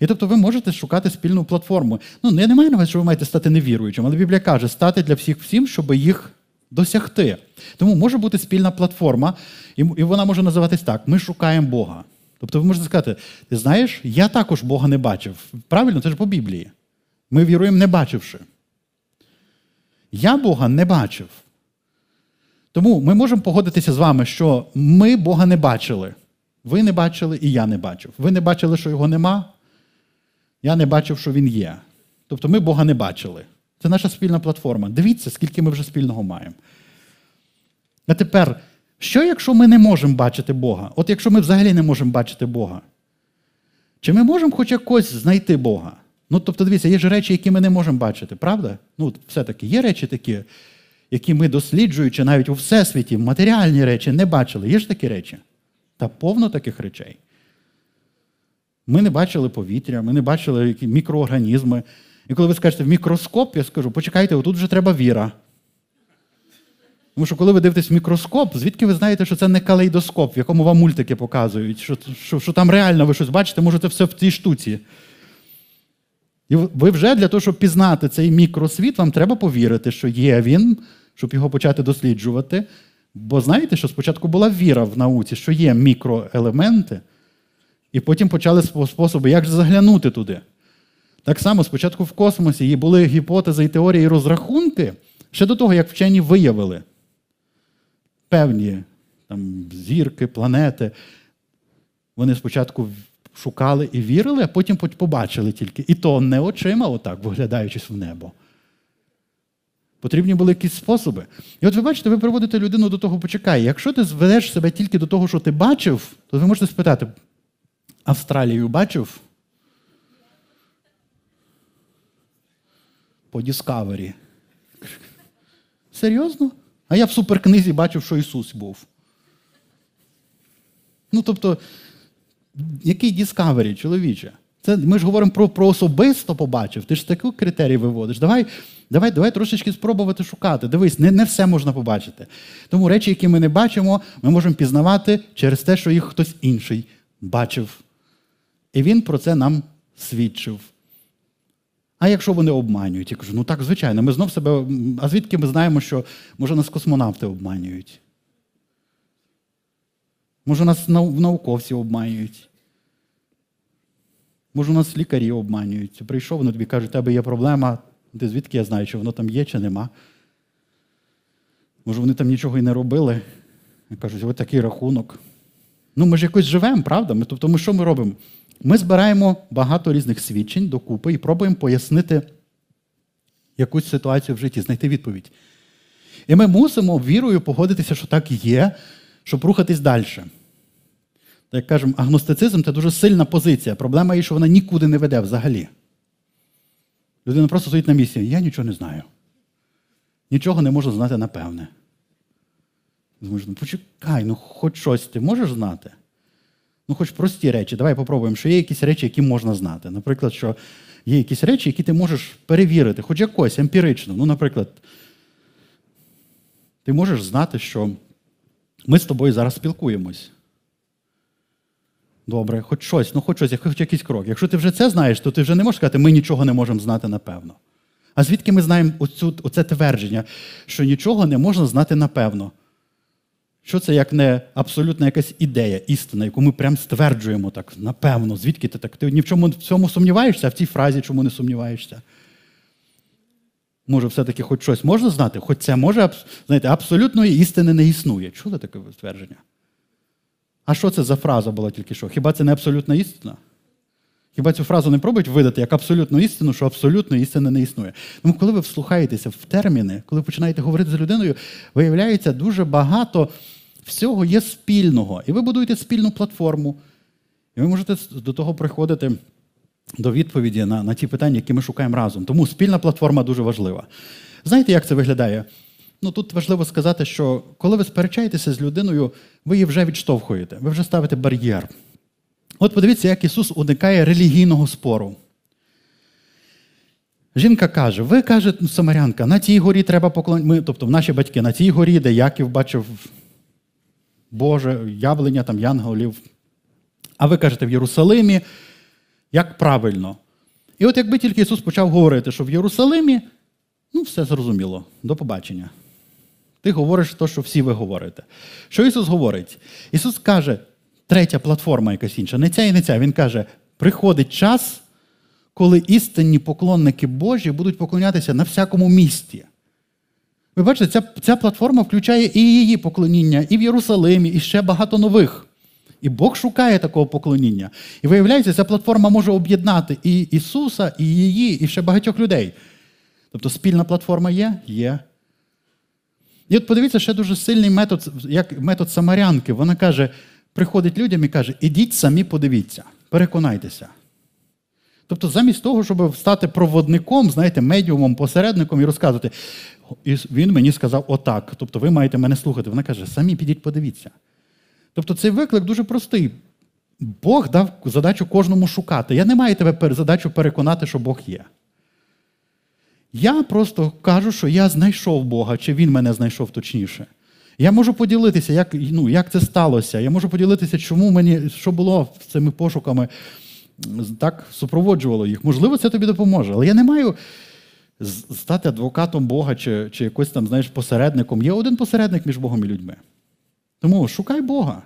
І тобто ви можете шукати спільну платформу. Ну, не маю на увазі, що ви маєте стати невіруючим, але Біблія каже, стати для всіх всім, щоб їх досягти. Тому може бути спільна платформа, і вона може називатись так: ми шукаємо Бога. Тобто ви можете сказати, ти знаєш, я також Бога не бачив. Правильно, це ж по Біблії. Ми віруємо, не бачивши. Я Бога не бачив. Тому ми можемо погодитися з вами, що ми Бога не бачили. Ви не бачили, і я не бачив. Ви не бачили, що його нема. Я не бачив, що він є. Тобто ми Бога не бачили. Це наша спільна платформа. Дивіться, скільки ми вже спільного маємо. А тепер, що якщо ми не можемо бачити Бога? От якщо ми взагалі не можемо бачити Бога, чи ми можемо хоч якось знайти Бога? Ну, тобто, дивіться, є ж речі, які ми не можемо бачити, правда? Ну, все-таки є речі такі, які ми досліджуючи навіть у всесвіті, матеріальні речі, не бачили. Є ж такі речі? Та повно таких речей. Ми не бачили повітря, ми не бачили які мікроорганізми. І коли ви скажете в мікроскоп, я скажу, почекайте, отут вже треба віра. Тому що, коли ви дивитесь в мікроскоп, звідки ви знаєте, що це не калейдоскоп, в якому вам мультики показують, що що, що там реально ви щось бачите, може, це все в цій штуці. І ви вже для того, щоб пізнати цей мікросвіт, вам треба повірити, що є він, щоб його почати досліджувати. Бо знаєте, що спочатку була віра в науці, що є мікроелементи, і потім почали способи, як же заглянути туди. Так само спочатку в космосі були гіпотези і теорії і розрахунки ще до того, як вчені виявили певні там, зірки, планети. Вони спочатку шукали і вірили, а потім побачили тільки. І то не очима, отак, виглядаючись в небо. Потрібні були якісь способи. І от ви бачите, ви приводите людину до того, почекай. Якщо ти зведеш себе тільки до того, що ти бачив, то ви можете спитати: Австралію бачив? По Discovery. Серйозно? А я в суперкнизі бачив, що Ісус був. Ну, тобто, який Discovery, чоловіче? Це Ми ж говоримо про про особисто побачив. Ти ж такі критерії виводиш. Давай давай, давай трошечки спробувати шукати. Дивись, не не все можна побачити. Тому речі, які ми не бачимо, ми можемо пізнавати через те, що їх хтось інший бачив. І він про це нам свідчив. А якщо вони обманюють? Я кажу, ну так, звичайно, ми знов себе. А звідки ми знаємо, що може нас космонавти обманюють? Може, нас науковці обманюють? Може, нас лікарі обманюють. Прийшов, вони тобі кажуть, у тебе є проблема, ти звідки я знаю, чи воно там є, чи нема. Може, вони там нічого і не робили. І кажуть, ось такий рахунок. Ну, ми ж якось живемо, правда? Ми, Тобто, ми що ми робимо? Ми збираємо багато різних свідчень докупи і пробуємо пояснити якусь ситуацію в житті, знайти відповідь. І ми мусимо вірою погодитися, що так є, щоб рухатись далі. Так як кажемо, агностицизм це дуже сильна позиція. Проблема є, що вона нікуди не веде взагалі. Людина просто стоїть на місці. Я нічого не знаю. Нічого не можу знати напевне. Ну почекай, ну хоч щось ти можеш знати? Ну, хоч прості речі. Давай попробуємо, що є якісь речі, які можна знати. Наприклад, що є якісь речі, які ти можеш перевірити, хоч якось емпірично. Ну, наприклад, ти можеш знати, що ми з тобою зараз спілкуємось. Добре, хоч щось, ну хоч щось, хоч якийсь крок. Якщо ти вже це знаєш, то ти вже не можеш сказати, ми нічого не можемо знати напевно. А звідки ми знаємо оцю, оце твердження, що нічого не можна знати напевно? Що це як не абсолютна якась ідея, істина, яку ми прям стверджуємо так, напевно, звідки ти так? Ти ні в чому в цьому сумніваєшся, а в цій фразі чому не сумніваєшся? Може, все-таки хоч щось можна знати? Хоч це може, знаєте, абсолютної істини не існує. Чули таке твердження? А що це за фраза була тільки що? Хіба це не абсолютна істина? Хіба цю фразу не пробують видати як абсолютну істину, що абсолютно істини не існує? Тому, коли ви вслухаєтеся в терміни, коли починаєте говорити з людиною, виявляється, дуже багато всього є спільного. І ви будуєте спільну платформу. І ви можете до того приходити до відповіді на, на ті питання, які ми шукаємо разом. Тому спільна платформа дуже важлива. Знаєте, як це виглядає? Ну тут важливо сказати, що коли ви сперечаєтеся з людиною, ви її вже відштовхуєте, ви вже ставите бар'єр. От подивіться, як Ісус уникає релігійного спору. Жінка каже: ви каже, Самарянка, на тій горі треба поклонити. Тобто, наші батьки на тій горі, де Яків бачив Боже явлення там янголів. А ви кажете в Єрусалимі, як правильно. І от якби тільки Ісус почав говорити, що в Єрусалимі, ну, все зрозуміло, до побачення. Ти говориш те, що всі ви говорите. Що Ісус говорить? Ісус каже, третя платформа якась інша, не ця і не ця. Він каже: приходить час, коли істинні поклонники Божі будуть поклонятися на всякому місті. Ви бачите, ця, ця платформа включає і її поклоніння, і в Єрусалимі, і ще багато нових. І Бог шукає такого поклоніння. І виявляється, ця платформа може об'єднати і Ісуса, і її, і ще багатьох людей. Тобто спільна платформа є? Є. І от подивіться, ще дуже сильний метод, як метод самарянки. Вона каже, приходить людям і каже, ідіть самі подивіться, переконайтеся. Тобто, замість того, щоб стати проводником, знаєте, медіумом, посередником і розказувати, і він мені сказав отак. Тобто, ви маєте мене слухати. Вона каже, самі підіть, подивіться. Тобто, цей виклик дуже простий. Бог дав задачу кожному шукати. Я не маю тебе задачу переконати, що Бог є. Я просто кажу, що я знайшов Бога, чи Він мене знайшов точніше. Я можу поділитися, як ну, як це сталося. Я можу поділитися, чому мені що було з цими пошуками, так супроводжувало їх. Можливо, це тобі допоможе. Але я не маю стати адвокатом Бога чи чи якось там, знаєш, посередником. Є один посередник між Богом і людьми. Тому шукай Бога.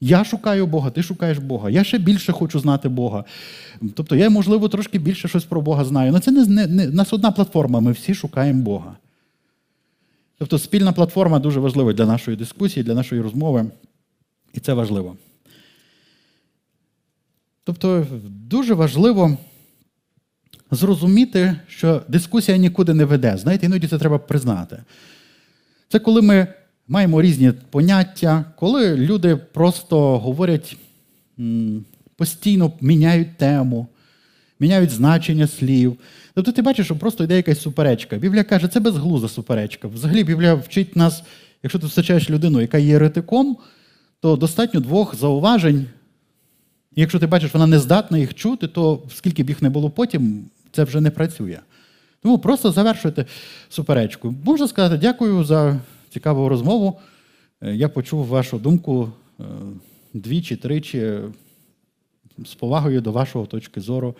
Я шукаю Бога, ти шукаєш Бога. Я ще більше хочу знати Бога. Тобто я, можливо, трошки більше щось про Бога знаю. Але це не, не, не нас одна платформа, ми всі шукаємо Бога. Тобто спільна платформа дуже важлива для нашої дискусії, для нашої розмови. І це важливо. Тобто, дуже важливо зрозуміти, що дискусія нікуди не веде. Знаєте, іноді це треба признати. Це коли ми маємо різні поняття, коли люди просто говорять, постійно міняють тему, міняють значення слів. Тобто ти бачиш, що просто йде якась суперечка. Біблія каже, це безглуза суперечка. Взагалі, Біблія вчить нас, якщо ти зустрічаєш людину, яка є еретиком, то достатньо двох зауважень. Якщо ти бачиш, вона не здатна їх чути, то скільки б їх не було потім, це вже не працює. Тому просто завершуйте суперечку. Можна сказати, дякую за цікаву розмову. Е, я почув вашу думку е, двічі, тричі з повагою до вашого точки зору.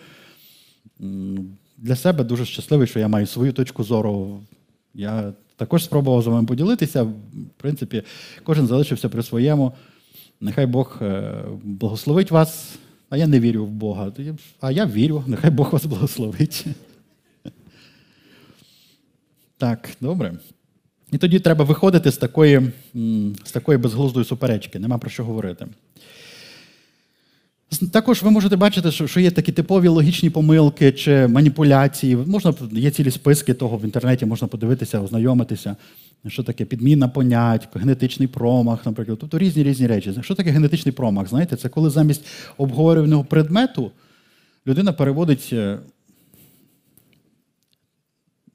Для себе дуже щасливий, що я маю свою точку зору. Я також спробував з вами поділитися. В принципі, кожен залишився при своєму. Нехай Бог е, благословить вас, а я не вірю в Бога. А я вірю, нехай Бог вас благословить. Так, добре. І тоді треба виходити з такої з такої безглуздої суперечки, нема про що говорити. Також ви можете бачити, що є такі типові логічні помилки чи маніпуляції. Можна, Є цілі списки того в інтернеті, можна подивитися, ознайомитися, що таке підміна понять, генетичний промах, наприклад. Тобто різні різні речі. Що таке генетичний промах? Знаєте, це коли замість обговорюваного предмету людина переводить е,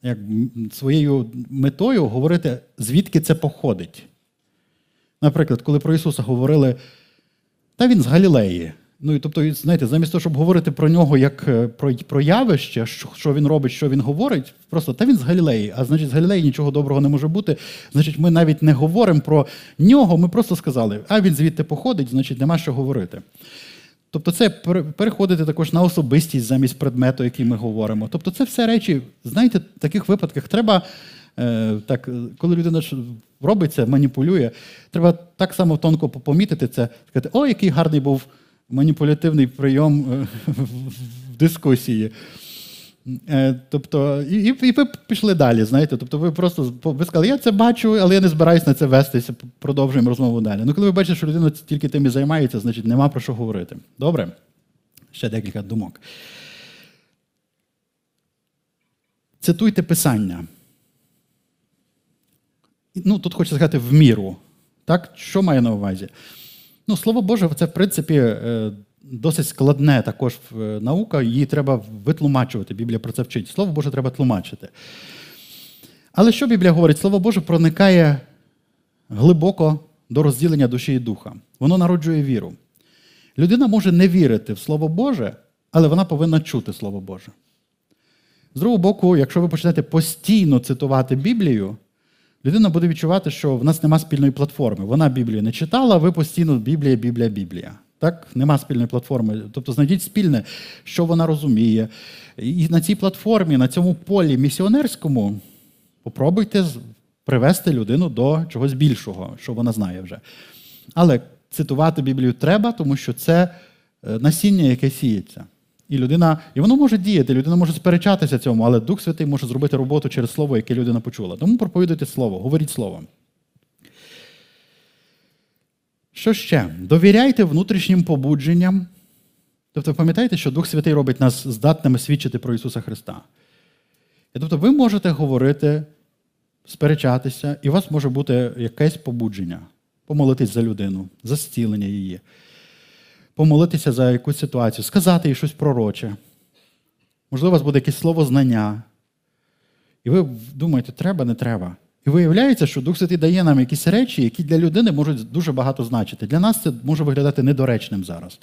як своєю метою говорити, звідки це походить. Наприклад, коли про Ісуса говорили, та він з Галілеї. Ну, і тобто, знаєте, замість того, щоб говорити про нього як е, про про явище, що він робить, що він говорить, просто та він з Галілеї, а значить, з Галілеї нічого доброго не може бути. Значить, ми навіть не говоримо про нього, ми просто сказали, а він звідти походить, значить, нема що говорити. Тобто, це переходити також на особистість замість предмету, який ми говоримо. Тобто, це все речі, знаєте, в таких випадках треба, е, так, коли людина робиться, маніпулює, треба так само тонко помітити це, сказати, о, який гарний був маніпулятивний прийом е, в дискусії. Е, тобто, і і, ви пішли далі, знаєте. Тобто, ви просто ви сказали, я це бачу, але я не збираюсь на це вестися, продовжуємо розмову далі. Ну, коли ви бачите, що людина тільки тим і займається, значить нема про що говорити. Добре? ще декілька думок. Цитуйте Писання. Ну, тут хочу сказати в міру. Так? Що має на увазі? Ну, Слово Боже, це, в принципі, е, досить складне також е, наука, її треба витлумачувати. Біблія про це вчить. Слово Боже треба тлумачити. Але що Біблія говорить? Слово Боже проникає глибоко до розділення душі і духа. Воно народжує віру. Людина може не вірити в Слово Боже, але вона повинна чути Слово Боже. З другого боку, якщо ви почнете постійно цитувати Біблію, людина буде відчувати, що в нас нема спільної платформи. Вона Біблію не читала, ви постійно Біблія, Біблія, Біблія. Так, нема спільної платформи. Тобто знайдіть спільне, що вона розуміє. І на цій платформі, на цьому полі місіонерському, попробуйте привести людину до чогось більшого, що вона знає вже. Але цитувати Біблію треба, тому що це е, насіння, яке сіється. І людина, і воно може діяти, людина може сперечатися цьому, але Дух Святий може зробити роботу через слово, яке людина почула. Тому проповідуйте слово, говоріть словом. Що ще? Довіряйте внутрішнім побудженням. Тобто, пам'ятаєте, що Дух Святий робить нас здатними свідчити про Ісуса Христа. І тобто, ви можете говорити, сперечатися, і у вас може бути якесь побудження. Помолитись за людину, за зцілення її, помолитися за якусь ситуацію, сказати їй щось пророче. Можливо, у вас буде якесь слово знання. І ви думаєте, треба, не треба. І виявляється, що Дух Святий дає нам якісь речі, які для людини можуть дуже багато значити. Для нас це може виглядати недоречним зараз.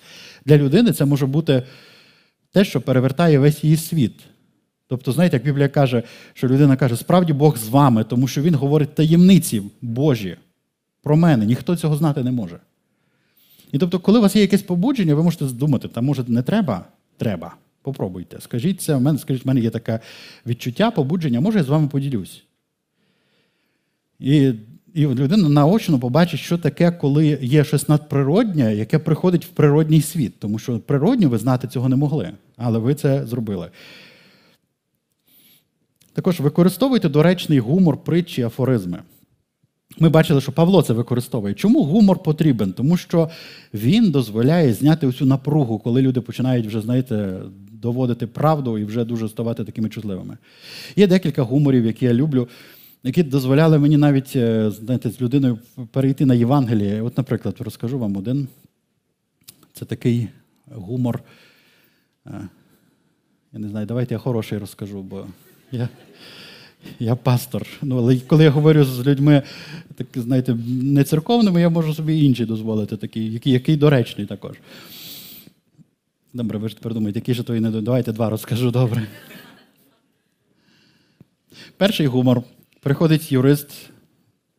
Для людини це може бути те, що перевертає весь її світ. Тобто, знаєте, як Біблія каже, що людина каже, справді Бог з вами, тому що Він говорить таємниці Божі про мене. Ніхто цього знати не може. І тобто, коли у вас є якесь побудження, ви можете думати, та може не треба? Треба. Попробуйте. Скажіть це, в мене, скажіть, в мене є таке відчуття, побудження, може, я з вами поділюсь. І і людина наочно побачить, що таке, коли є щось надприроднє, яке приходить в природній світ. Тому що природньо ви знати цього не могли, але ви це зробили. Також використовуйте доречний гумор, притчі, афоризми. Ми бачили, що Павло це використовує. Чому гумор потрібен? Тому що він дозволяє зняти усю напругу, коли люди починають вже, знаєте, доводити правду і вже дуже ставати такими чутливими. Є декілька гуморів, які я люблю які дозволяли мені навіть е, знаєте, з людиною перейти на Євангеліє. От, наприклад, розкажу вам один. Це такий гумор. Е, я не знаю, давайте я хороший розкажу, бо я я пастор. Ну, Але коли я говорю з людьми, так, знаєте, не церковними, я можу собі інші дозволити, такий, який який доречний також. Добре, ви ж тепер думаєте, який же то і не Давайте два розкажу добре. Перший гумор. Приходить юрист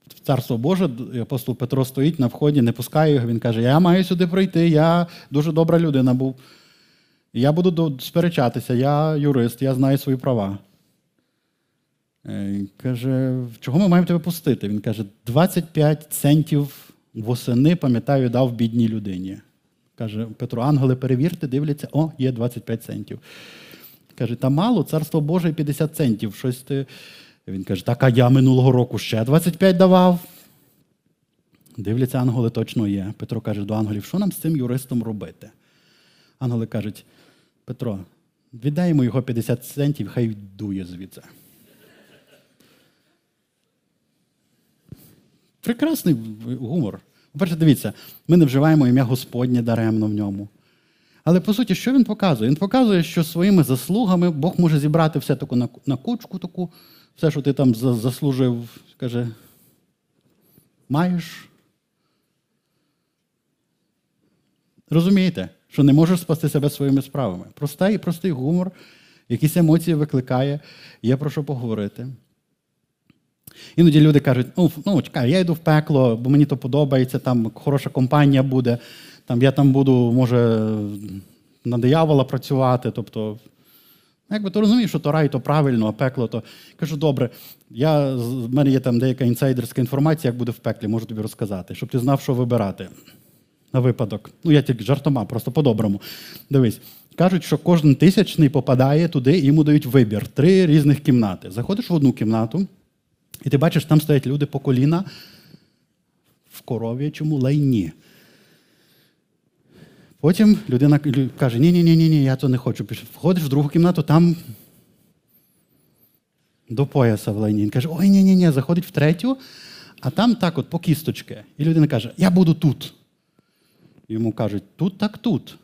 в Царство Боже, апостол Петро стоїть на вході, не пускає його. Він каже: Я маю сюди прийти, я дуже добра людина був. Я буду сперечатися, я юрист, я знаю свої права. Е, каже, чого ми маємо тебе пустити? Він каже, 25 центів восени, пам'ятаю, дав бідній людині. Каже, Петро, ангели перевірте, дивляться, о, є 25 центів. Каже, та мало, царство Боже 50 центів. Щось ти. Він каже, так, а я минулого року ще 25 давав. Дивляться, ангели точно є. Петро каже до ангелів, що нам з цим юристом робити? Ангели кажуть, Петро, віддай йому його 50 центів, хай дує звідси. Прекрасний гумор. По-перше, дивіться, ми не вживаємо ім'я Господнє даремно в ньому. Але по суті, що він показує? Він показує, що своїми заслугами Бог може зібрати все таку на кучку таку все, що ти там заслужив, каже, маєш. Розумієте, що не можеш спасти себе своїми справами. Простий, простий гумор, якісь емоції викликає, є про що поговорити. Іноді люди кажуть, ну, ну чекай, я йду в пекло, бо мені то подобається, там хороша компанія буде, там я там буду, може, на диявола працювати. Тобто Якби ти розумієш, що то рай, то правильно, а пекло, то кажу, добре, я, в мене є там деяка інсайдерська інформація, як буде в пеклі, можу тобі розказати, щоб ти знав, що вибирати на випадок. Ну, я тільки жартома, просто по-доброму. Дивись, кажуть, що кожен тисячний попадає туди, і йому дають вибір. Три різних кімнати. Заходиш в одну кімнату, і ти бачиш, там стоять люди по коліна в коров'ячому лайні. Потім людина каже: ні ні я то не хочу. Входиш в другу кімнату, там до пояса в лайні. Він каже, ой, ні ні ні заходить в третю, а там так от по кісточки. І людина каже, я буду тут. Йому кажуть, тут так тут.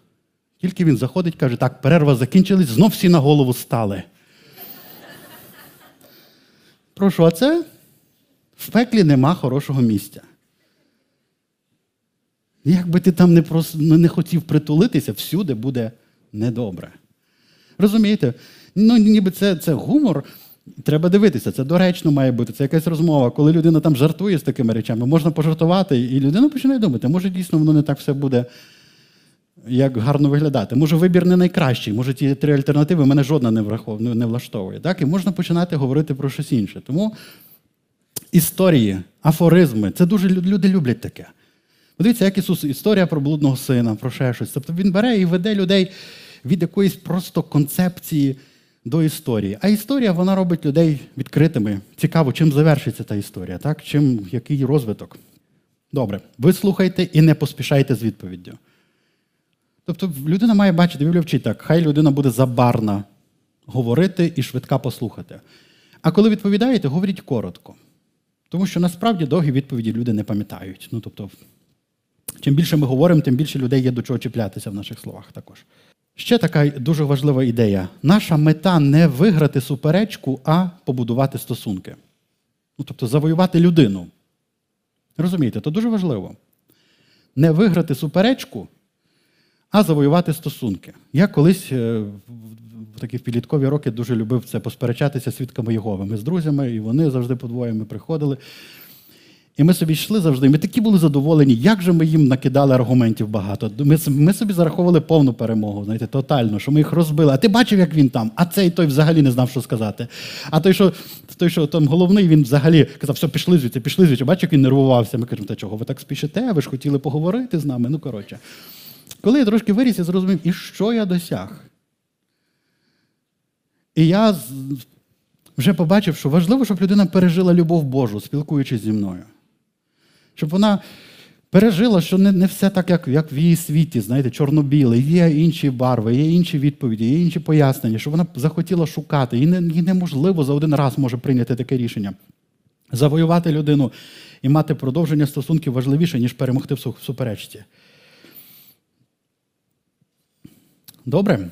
Тільки він заходить, каже, так, перерва закінчилась, знов всі на голову стали. Прошу, а це в пеклі нема хорошого місця. Якби ти там не просто, не хотів притулитися, всюди буде недобре. Розумієте? Ну, ніби це це гумор. Треба дивитися, це доречно має бути, це якась розмова. Коли людина там жартує з такими речами, можна пожартувати, і людина починає думати, може дійсно воно не так все буде, як гарно виглядати. Може, вибір не найкращий, може ті три альтернативи мене жодна не врахов... не влаштовує. Так? І можна починати говорити про щось інше. Тому історії, афоризми це дуже люди люблять таке. Подивіться, як Ісус, історія про блудного сина, про ще щось. Тобто Він бере і веде людей від якоїсь просто концепції до історії. А історія вона робить людей відкритими. Цікаво, чим завершиться та історія, так? Чим, який розвиток. Добре, ви слухайте і не поспішайте з відповіддю. Тобто людина має бачити, Біблія вчить так, хай людина буде забарна говорити і швидка послухати. А коли відповідаєте, говоріть коротко. Тому що насправді довгі відповіді люди не пам'ятають. Ну, тобто, Чим більше ми говоримо, тим більше людей є до чого чіплятися в наших словах також. Ще така дуже важлива ідея. Наша мета не виграти суперечку, а побудувати стосунки. Ну, Тобто завоювати людину. Розумієте, це дуже важливо. Не виграти суперечку, а завоювати стосунки. Я колись е, в такі підліткові роки дуже любив це посперечатися свідками Єгови. Ми з друзями, і вони завжди подвоє ми приходили. І ми собі йшли завжди. Ми такі були задоволені, як же ми їм накидали аргументів багато. Ми ми собі зараховували повну перемогу, знаєте, тотально, що ми їх розбили. А ти бачив, як він там? А цей той взагалі не знав, що сказати. А той, що той, що там головний, він взагалі казав, все, пішли звідси, пішли звідси. Бачив, як він нервувався. Ми кажемо, та чого ви так спішите? Ви ж хотіли поговорити з нами. Ну, коротше. Коли я трошки виріс, я зрозумів, і що я досяг? І я вже побачив, що важливо, щоб людина пережила любов Божу, спілкуючись зі мною щоб вона пережила, що не не все так, як як в її світі, знаєте, чорно-біле, є інші барви, є інші відповіді, є інші пояснення, щоб вона захотіла шукати. І не, їй неможливо за один раз може прийняти таке рішення. Завоювати людину і мати продовження стосунків важливіше, ніж перемогти в суперечці. Добре?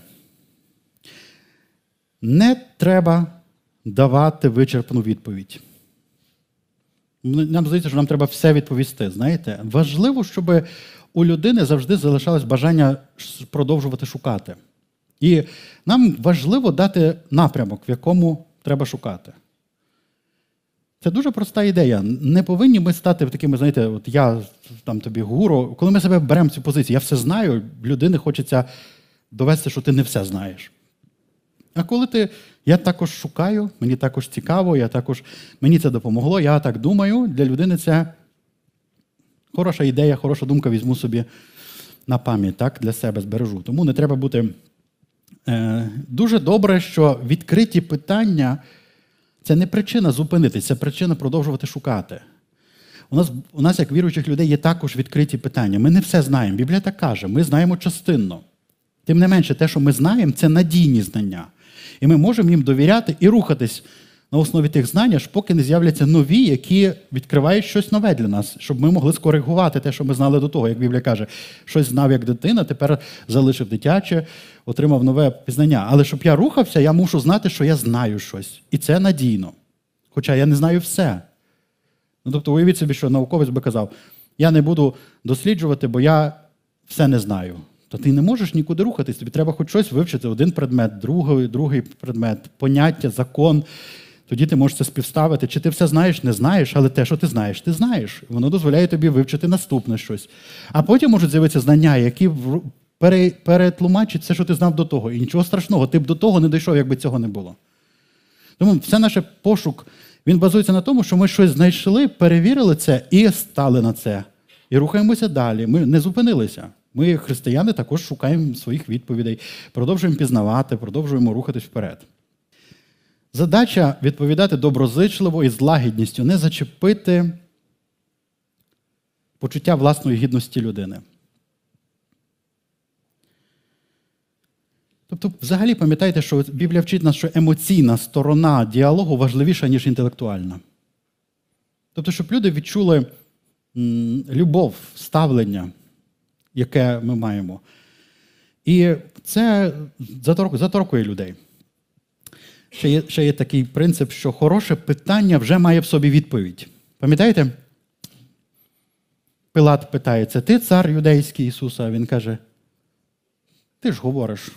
Не треба давати вичерпну відповідь. Нам здається, що нам треба все відповісти. Знаєте, важливо, щоб у людини завжди залишалось бажання продовжувати шукати. І нам важливо дати напрямок, в якому треба шукати. Це дуже проста ідея. Не повинні ми стати такими, знаєте, от я там тобі гуру. Коли ми себе беремо цю позицію, я все знаю, людини хочеться довести, що ти не все знаєш. А коли ти. Я також шукаю, мені також цікаво, я також, мені це допомогло, я так думаю, для людини це хороша ідея, хороша думка, візьму собі на пам'ять, так, для себе збережу. Тому не треба бути. Е, Дуже добре, що відкриті питання це не причина зупинитися, це причина продовжувати шукати. У нас, у нас, як віруючих людей, є також відкриті питання. Ми не все знаємо. Біблія так каже, ми знаємо частинно. Тим не менше, те, що ми знаємо, це надійні знання. І ми можемо їм довіряти і рухатись на основі тих знань, аж поки не з'являться нові, які відкривають щось нове для нас, щоб ми могли скоригувати те, що ми знали до того, як Біблія каже, щось знав як дитина, тепер залишив дитяче, отримав нове пізнання. Але щоб я рухався, я мушу знати, що я знаю щось. І це надійно. Хоча я не знаю все. Ну, Тобто, уявіть собі, що науковець би казав, я не буду досліджувати, бо я все не знаю то ти не можеш нікуди рухатись. Тобі треба хоч щось вивчити, один предмет, другий, другий предмет, поняття, закон. Тоді ти можеш це співставити. Чи ти все знаєш, не знаєш, але те, що ти знаєш, ти знаєш. Воно дозволяє тобі вивчити наступне щось. А потім можуть з'явитися знання, які перетлумачать все, що ти знав до того. І нічого страшного, ти б до того не дійшов, якби цього не було. Тому все наш пошук він базується на тому, що ми щось знайшли, перевірили це і стали на це. І рухаємося далі. Ми не зупинилися. Ми, християни, також шукаємо своїх відповідей, продовжуємо пізнавати, продовжуємо рухатись вперед. Задача відповідати доброзичливо і з лагідністю, не зачепити почуття власної гідності людини. Тобто, взагалі пам'ятайте, що Біблія вчить нас, що емоційна сторона діалогу важливіша, ніж інтелектуальна. Тобто, щоб люди відчули любов, ставлення, яке ми маємо. І це заторкує людей. Ще є, ще є такий принцип, що хороше питання вже має в собі відповідь. Пам'ятаєте? Пилат питається: ти цар юдейський Ісуса? Він каже: Ти ж говориш.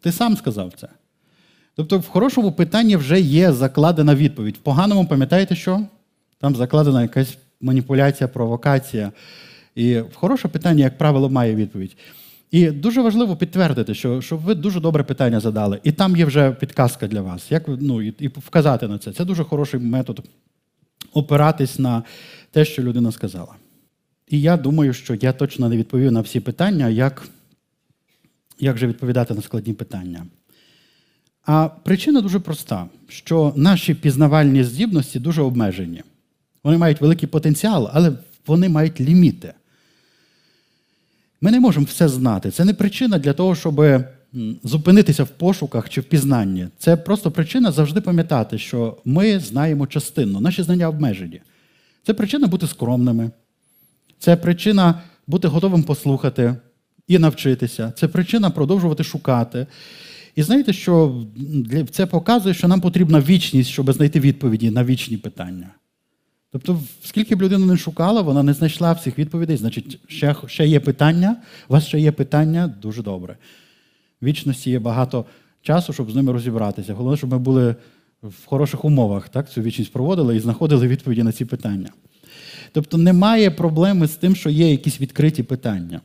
Ти сам сказав це. Тобто, в хорошому питанні вже є закладена відповідь. В поганому, пам'ятаєте що? Там закладена якась маніпуляція, провокація. І хороше питання, як правило, має відповідь. І дуже важливо підтвердити, що що ви дуже добре питання задали. І там є вже підказка для вас. Як ну, і, і вказати на це. Це дуже хороший метод опиратись на те, що людина сказала. І я думаю, що я точно не відповів на всі питання, як, як же відповідати на складні питання. А причина дуже проста: що наші пізнавальні здібності дуже обмежені. Вони мають великий потенціал, але вони мають ліміти. Ми не можемо все знати. Це не причина для того, щоб зупинитися в пошуках чи в пізнанні. Це просто причина завжди пам'ятати, що ми знаємо частину, наші знання обмежені. Це причина бути скромними. Це причина бути готовим послухати і навчитися. Це причина продовжувати шукати. І знаєте, що це показує, що нам потрібна вічність, щоб знайти відповіді на вічні питання. Тобто, скільки б людина не шукала, вона не знайшла всіх відповідей, значить, ще ще є питання, у вас ще є питання, дуже добре. Вічності є багато часу, щоб з ними розібратися. Головне, щоб ми були в хороших умовах, так, цю вічність проводили і знаходили відповіді на ці питання. Тобто немає проблеми з тим, що є якісь відкриті питання.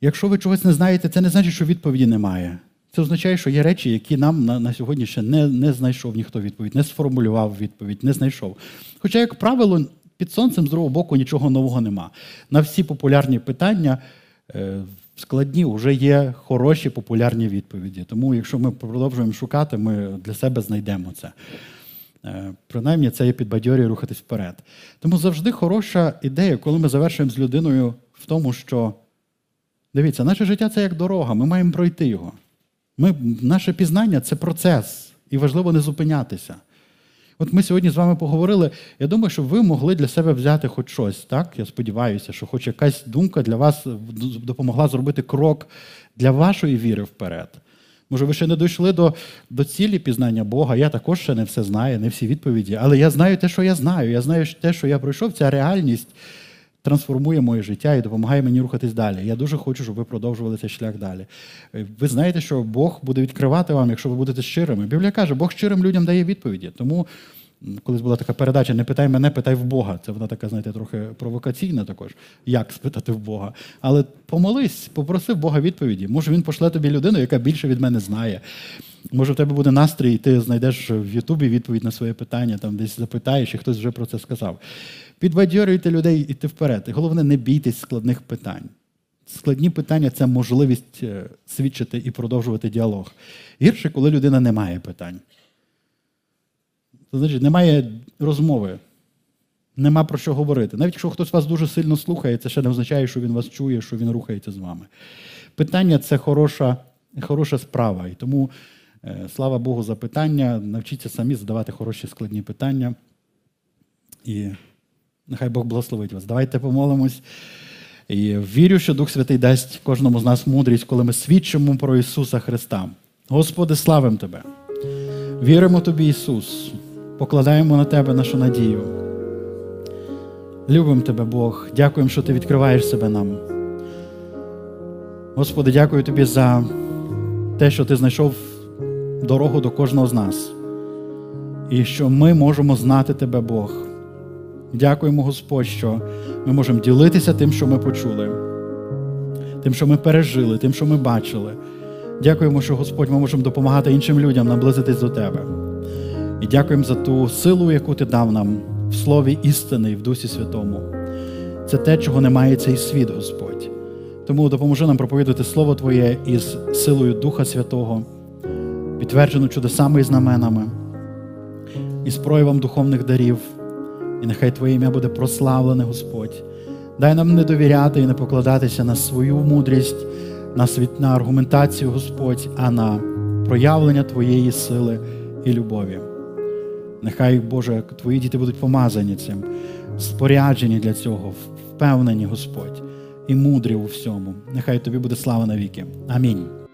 Якщо ви чогось не знаєте, це не значить, що відповіді немає. Це означає, що є речі, які нам на на сьогодні ще не не знайшов ніхто відповідь, не сформулював відповідь, не знайшов. Хоча, як правило, під сонцем з другого боку нічого нового нема. На всі популярні питання е, складні вже є хороші популярні відповіді. Тому, якщо ми продовжуємо шукати, ми для себе знайдемо це. Е, принаймні, це є підбадьорює рухатись вперед. Тому завжди хороша ідея, коли ми завершуємо з людиною в тому, що дивіться, наше життя це як дорога, ми маємо пройти його. Ми, Наше пізнання це процес, і важливо не зупинятися. От ми сьогодні з вами поговорили. Я думаю, що ви могли для себе взяти хоч щось. так? Я сподіваюся, що хоч якась думка для вас допомогла зробити крок для вашої віри вперед. Може, ви ще не дійшли до до цілі пізнання Бога. Я також ще не все знаю, не всі відповіді. Але я знаю те, що я знаю. Я знаю те, що я пройшов, ця реальність трансформує моє життя і допомагає мені рухатись далі. Я дуже хочу, щоб ви продовжували цей шлях далі. Е, ви знаєте, що Бог буде відкривати вам, якщо ви будете щирими. Біблія каже, Бог щирим людям дає відповіді. Тому. Колись була така передача Не питай мене, питай в Бога. Це вона така, знаєте, трохи провокаційна також. Як спитати в Бога? Але помолись, попроси в Бога відповіді. Може, він пошле тобі людину, яка більше від мене знає. Може, в тебе буде настрій, і ти знайдеш в Ютубі відповідь на своє питання, там десь запитаєш, і хтось вже про це сказав. Підбадьорюйте людей йти вперед. І головне, не бійтесь складних питань. Складні питання це можливість е, свідчити і продовжувати діалог. Гірше, коли людина не має питань. Це значить, немає розмови, нема про що говорити. Навіть якщо хтось вас дуже сильно слухає, це ще не означає, що він вас чує, що він рухається з вами. Питання це хороша, хороша справа. І тому, е, слава Богу, за питання. Навчіться самі задавати хороші складні питання. І Нехай Бог благословить вас. Давайте помолимось. І вірю, що Дух Святий дасть кожному з нас мудрість, коли ми свідчимо про Ісуса Христа. Господи, славимо Тебе! Віримо Тобі, Ісус, покладаємо на Тебе нашу надію. Любимо Тебе, Бог. Дякуємо, що Ти відкриваєш себе нам. Господи, дякую Тобі за те, що Ти знайшов дорогу до кожного з нас. І що ми можемо знати Тебе, Бог. Дякуємо, Господь, що ми можемо ділитися тим, що ми почули, тим, що ми пережили, тим, що ми бачили. Дякуємо, що Господь ми можемо допомагати іншим людям наблизитись до Тебе. І дякуємо за ту силу, яку Ти дав нам в Слові істини і в Дусі Святому. Це те, чого немає цей світ, Господь. Тому допоможи нам проповідати Слово Твоє із силою Духа Святого, підтверджено чудесами і знаменами, із проявом духовних дарів. І нехай Твоє ім'я буде прославлене, Господь. Дай нам не довіряти і не покладатися на свою мудрість, на світ, на аргументацію, Господь, а на проявлення Твоєї сили і любові. Нехай, Боже, Твої діти будуть помазані цим, споряджені для цього, впевнені, Господь, і мудрі у всьому. Нехай Тобі буде слава навіки. Амінь.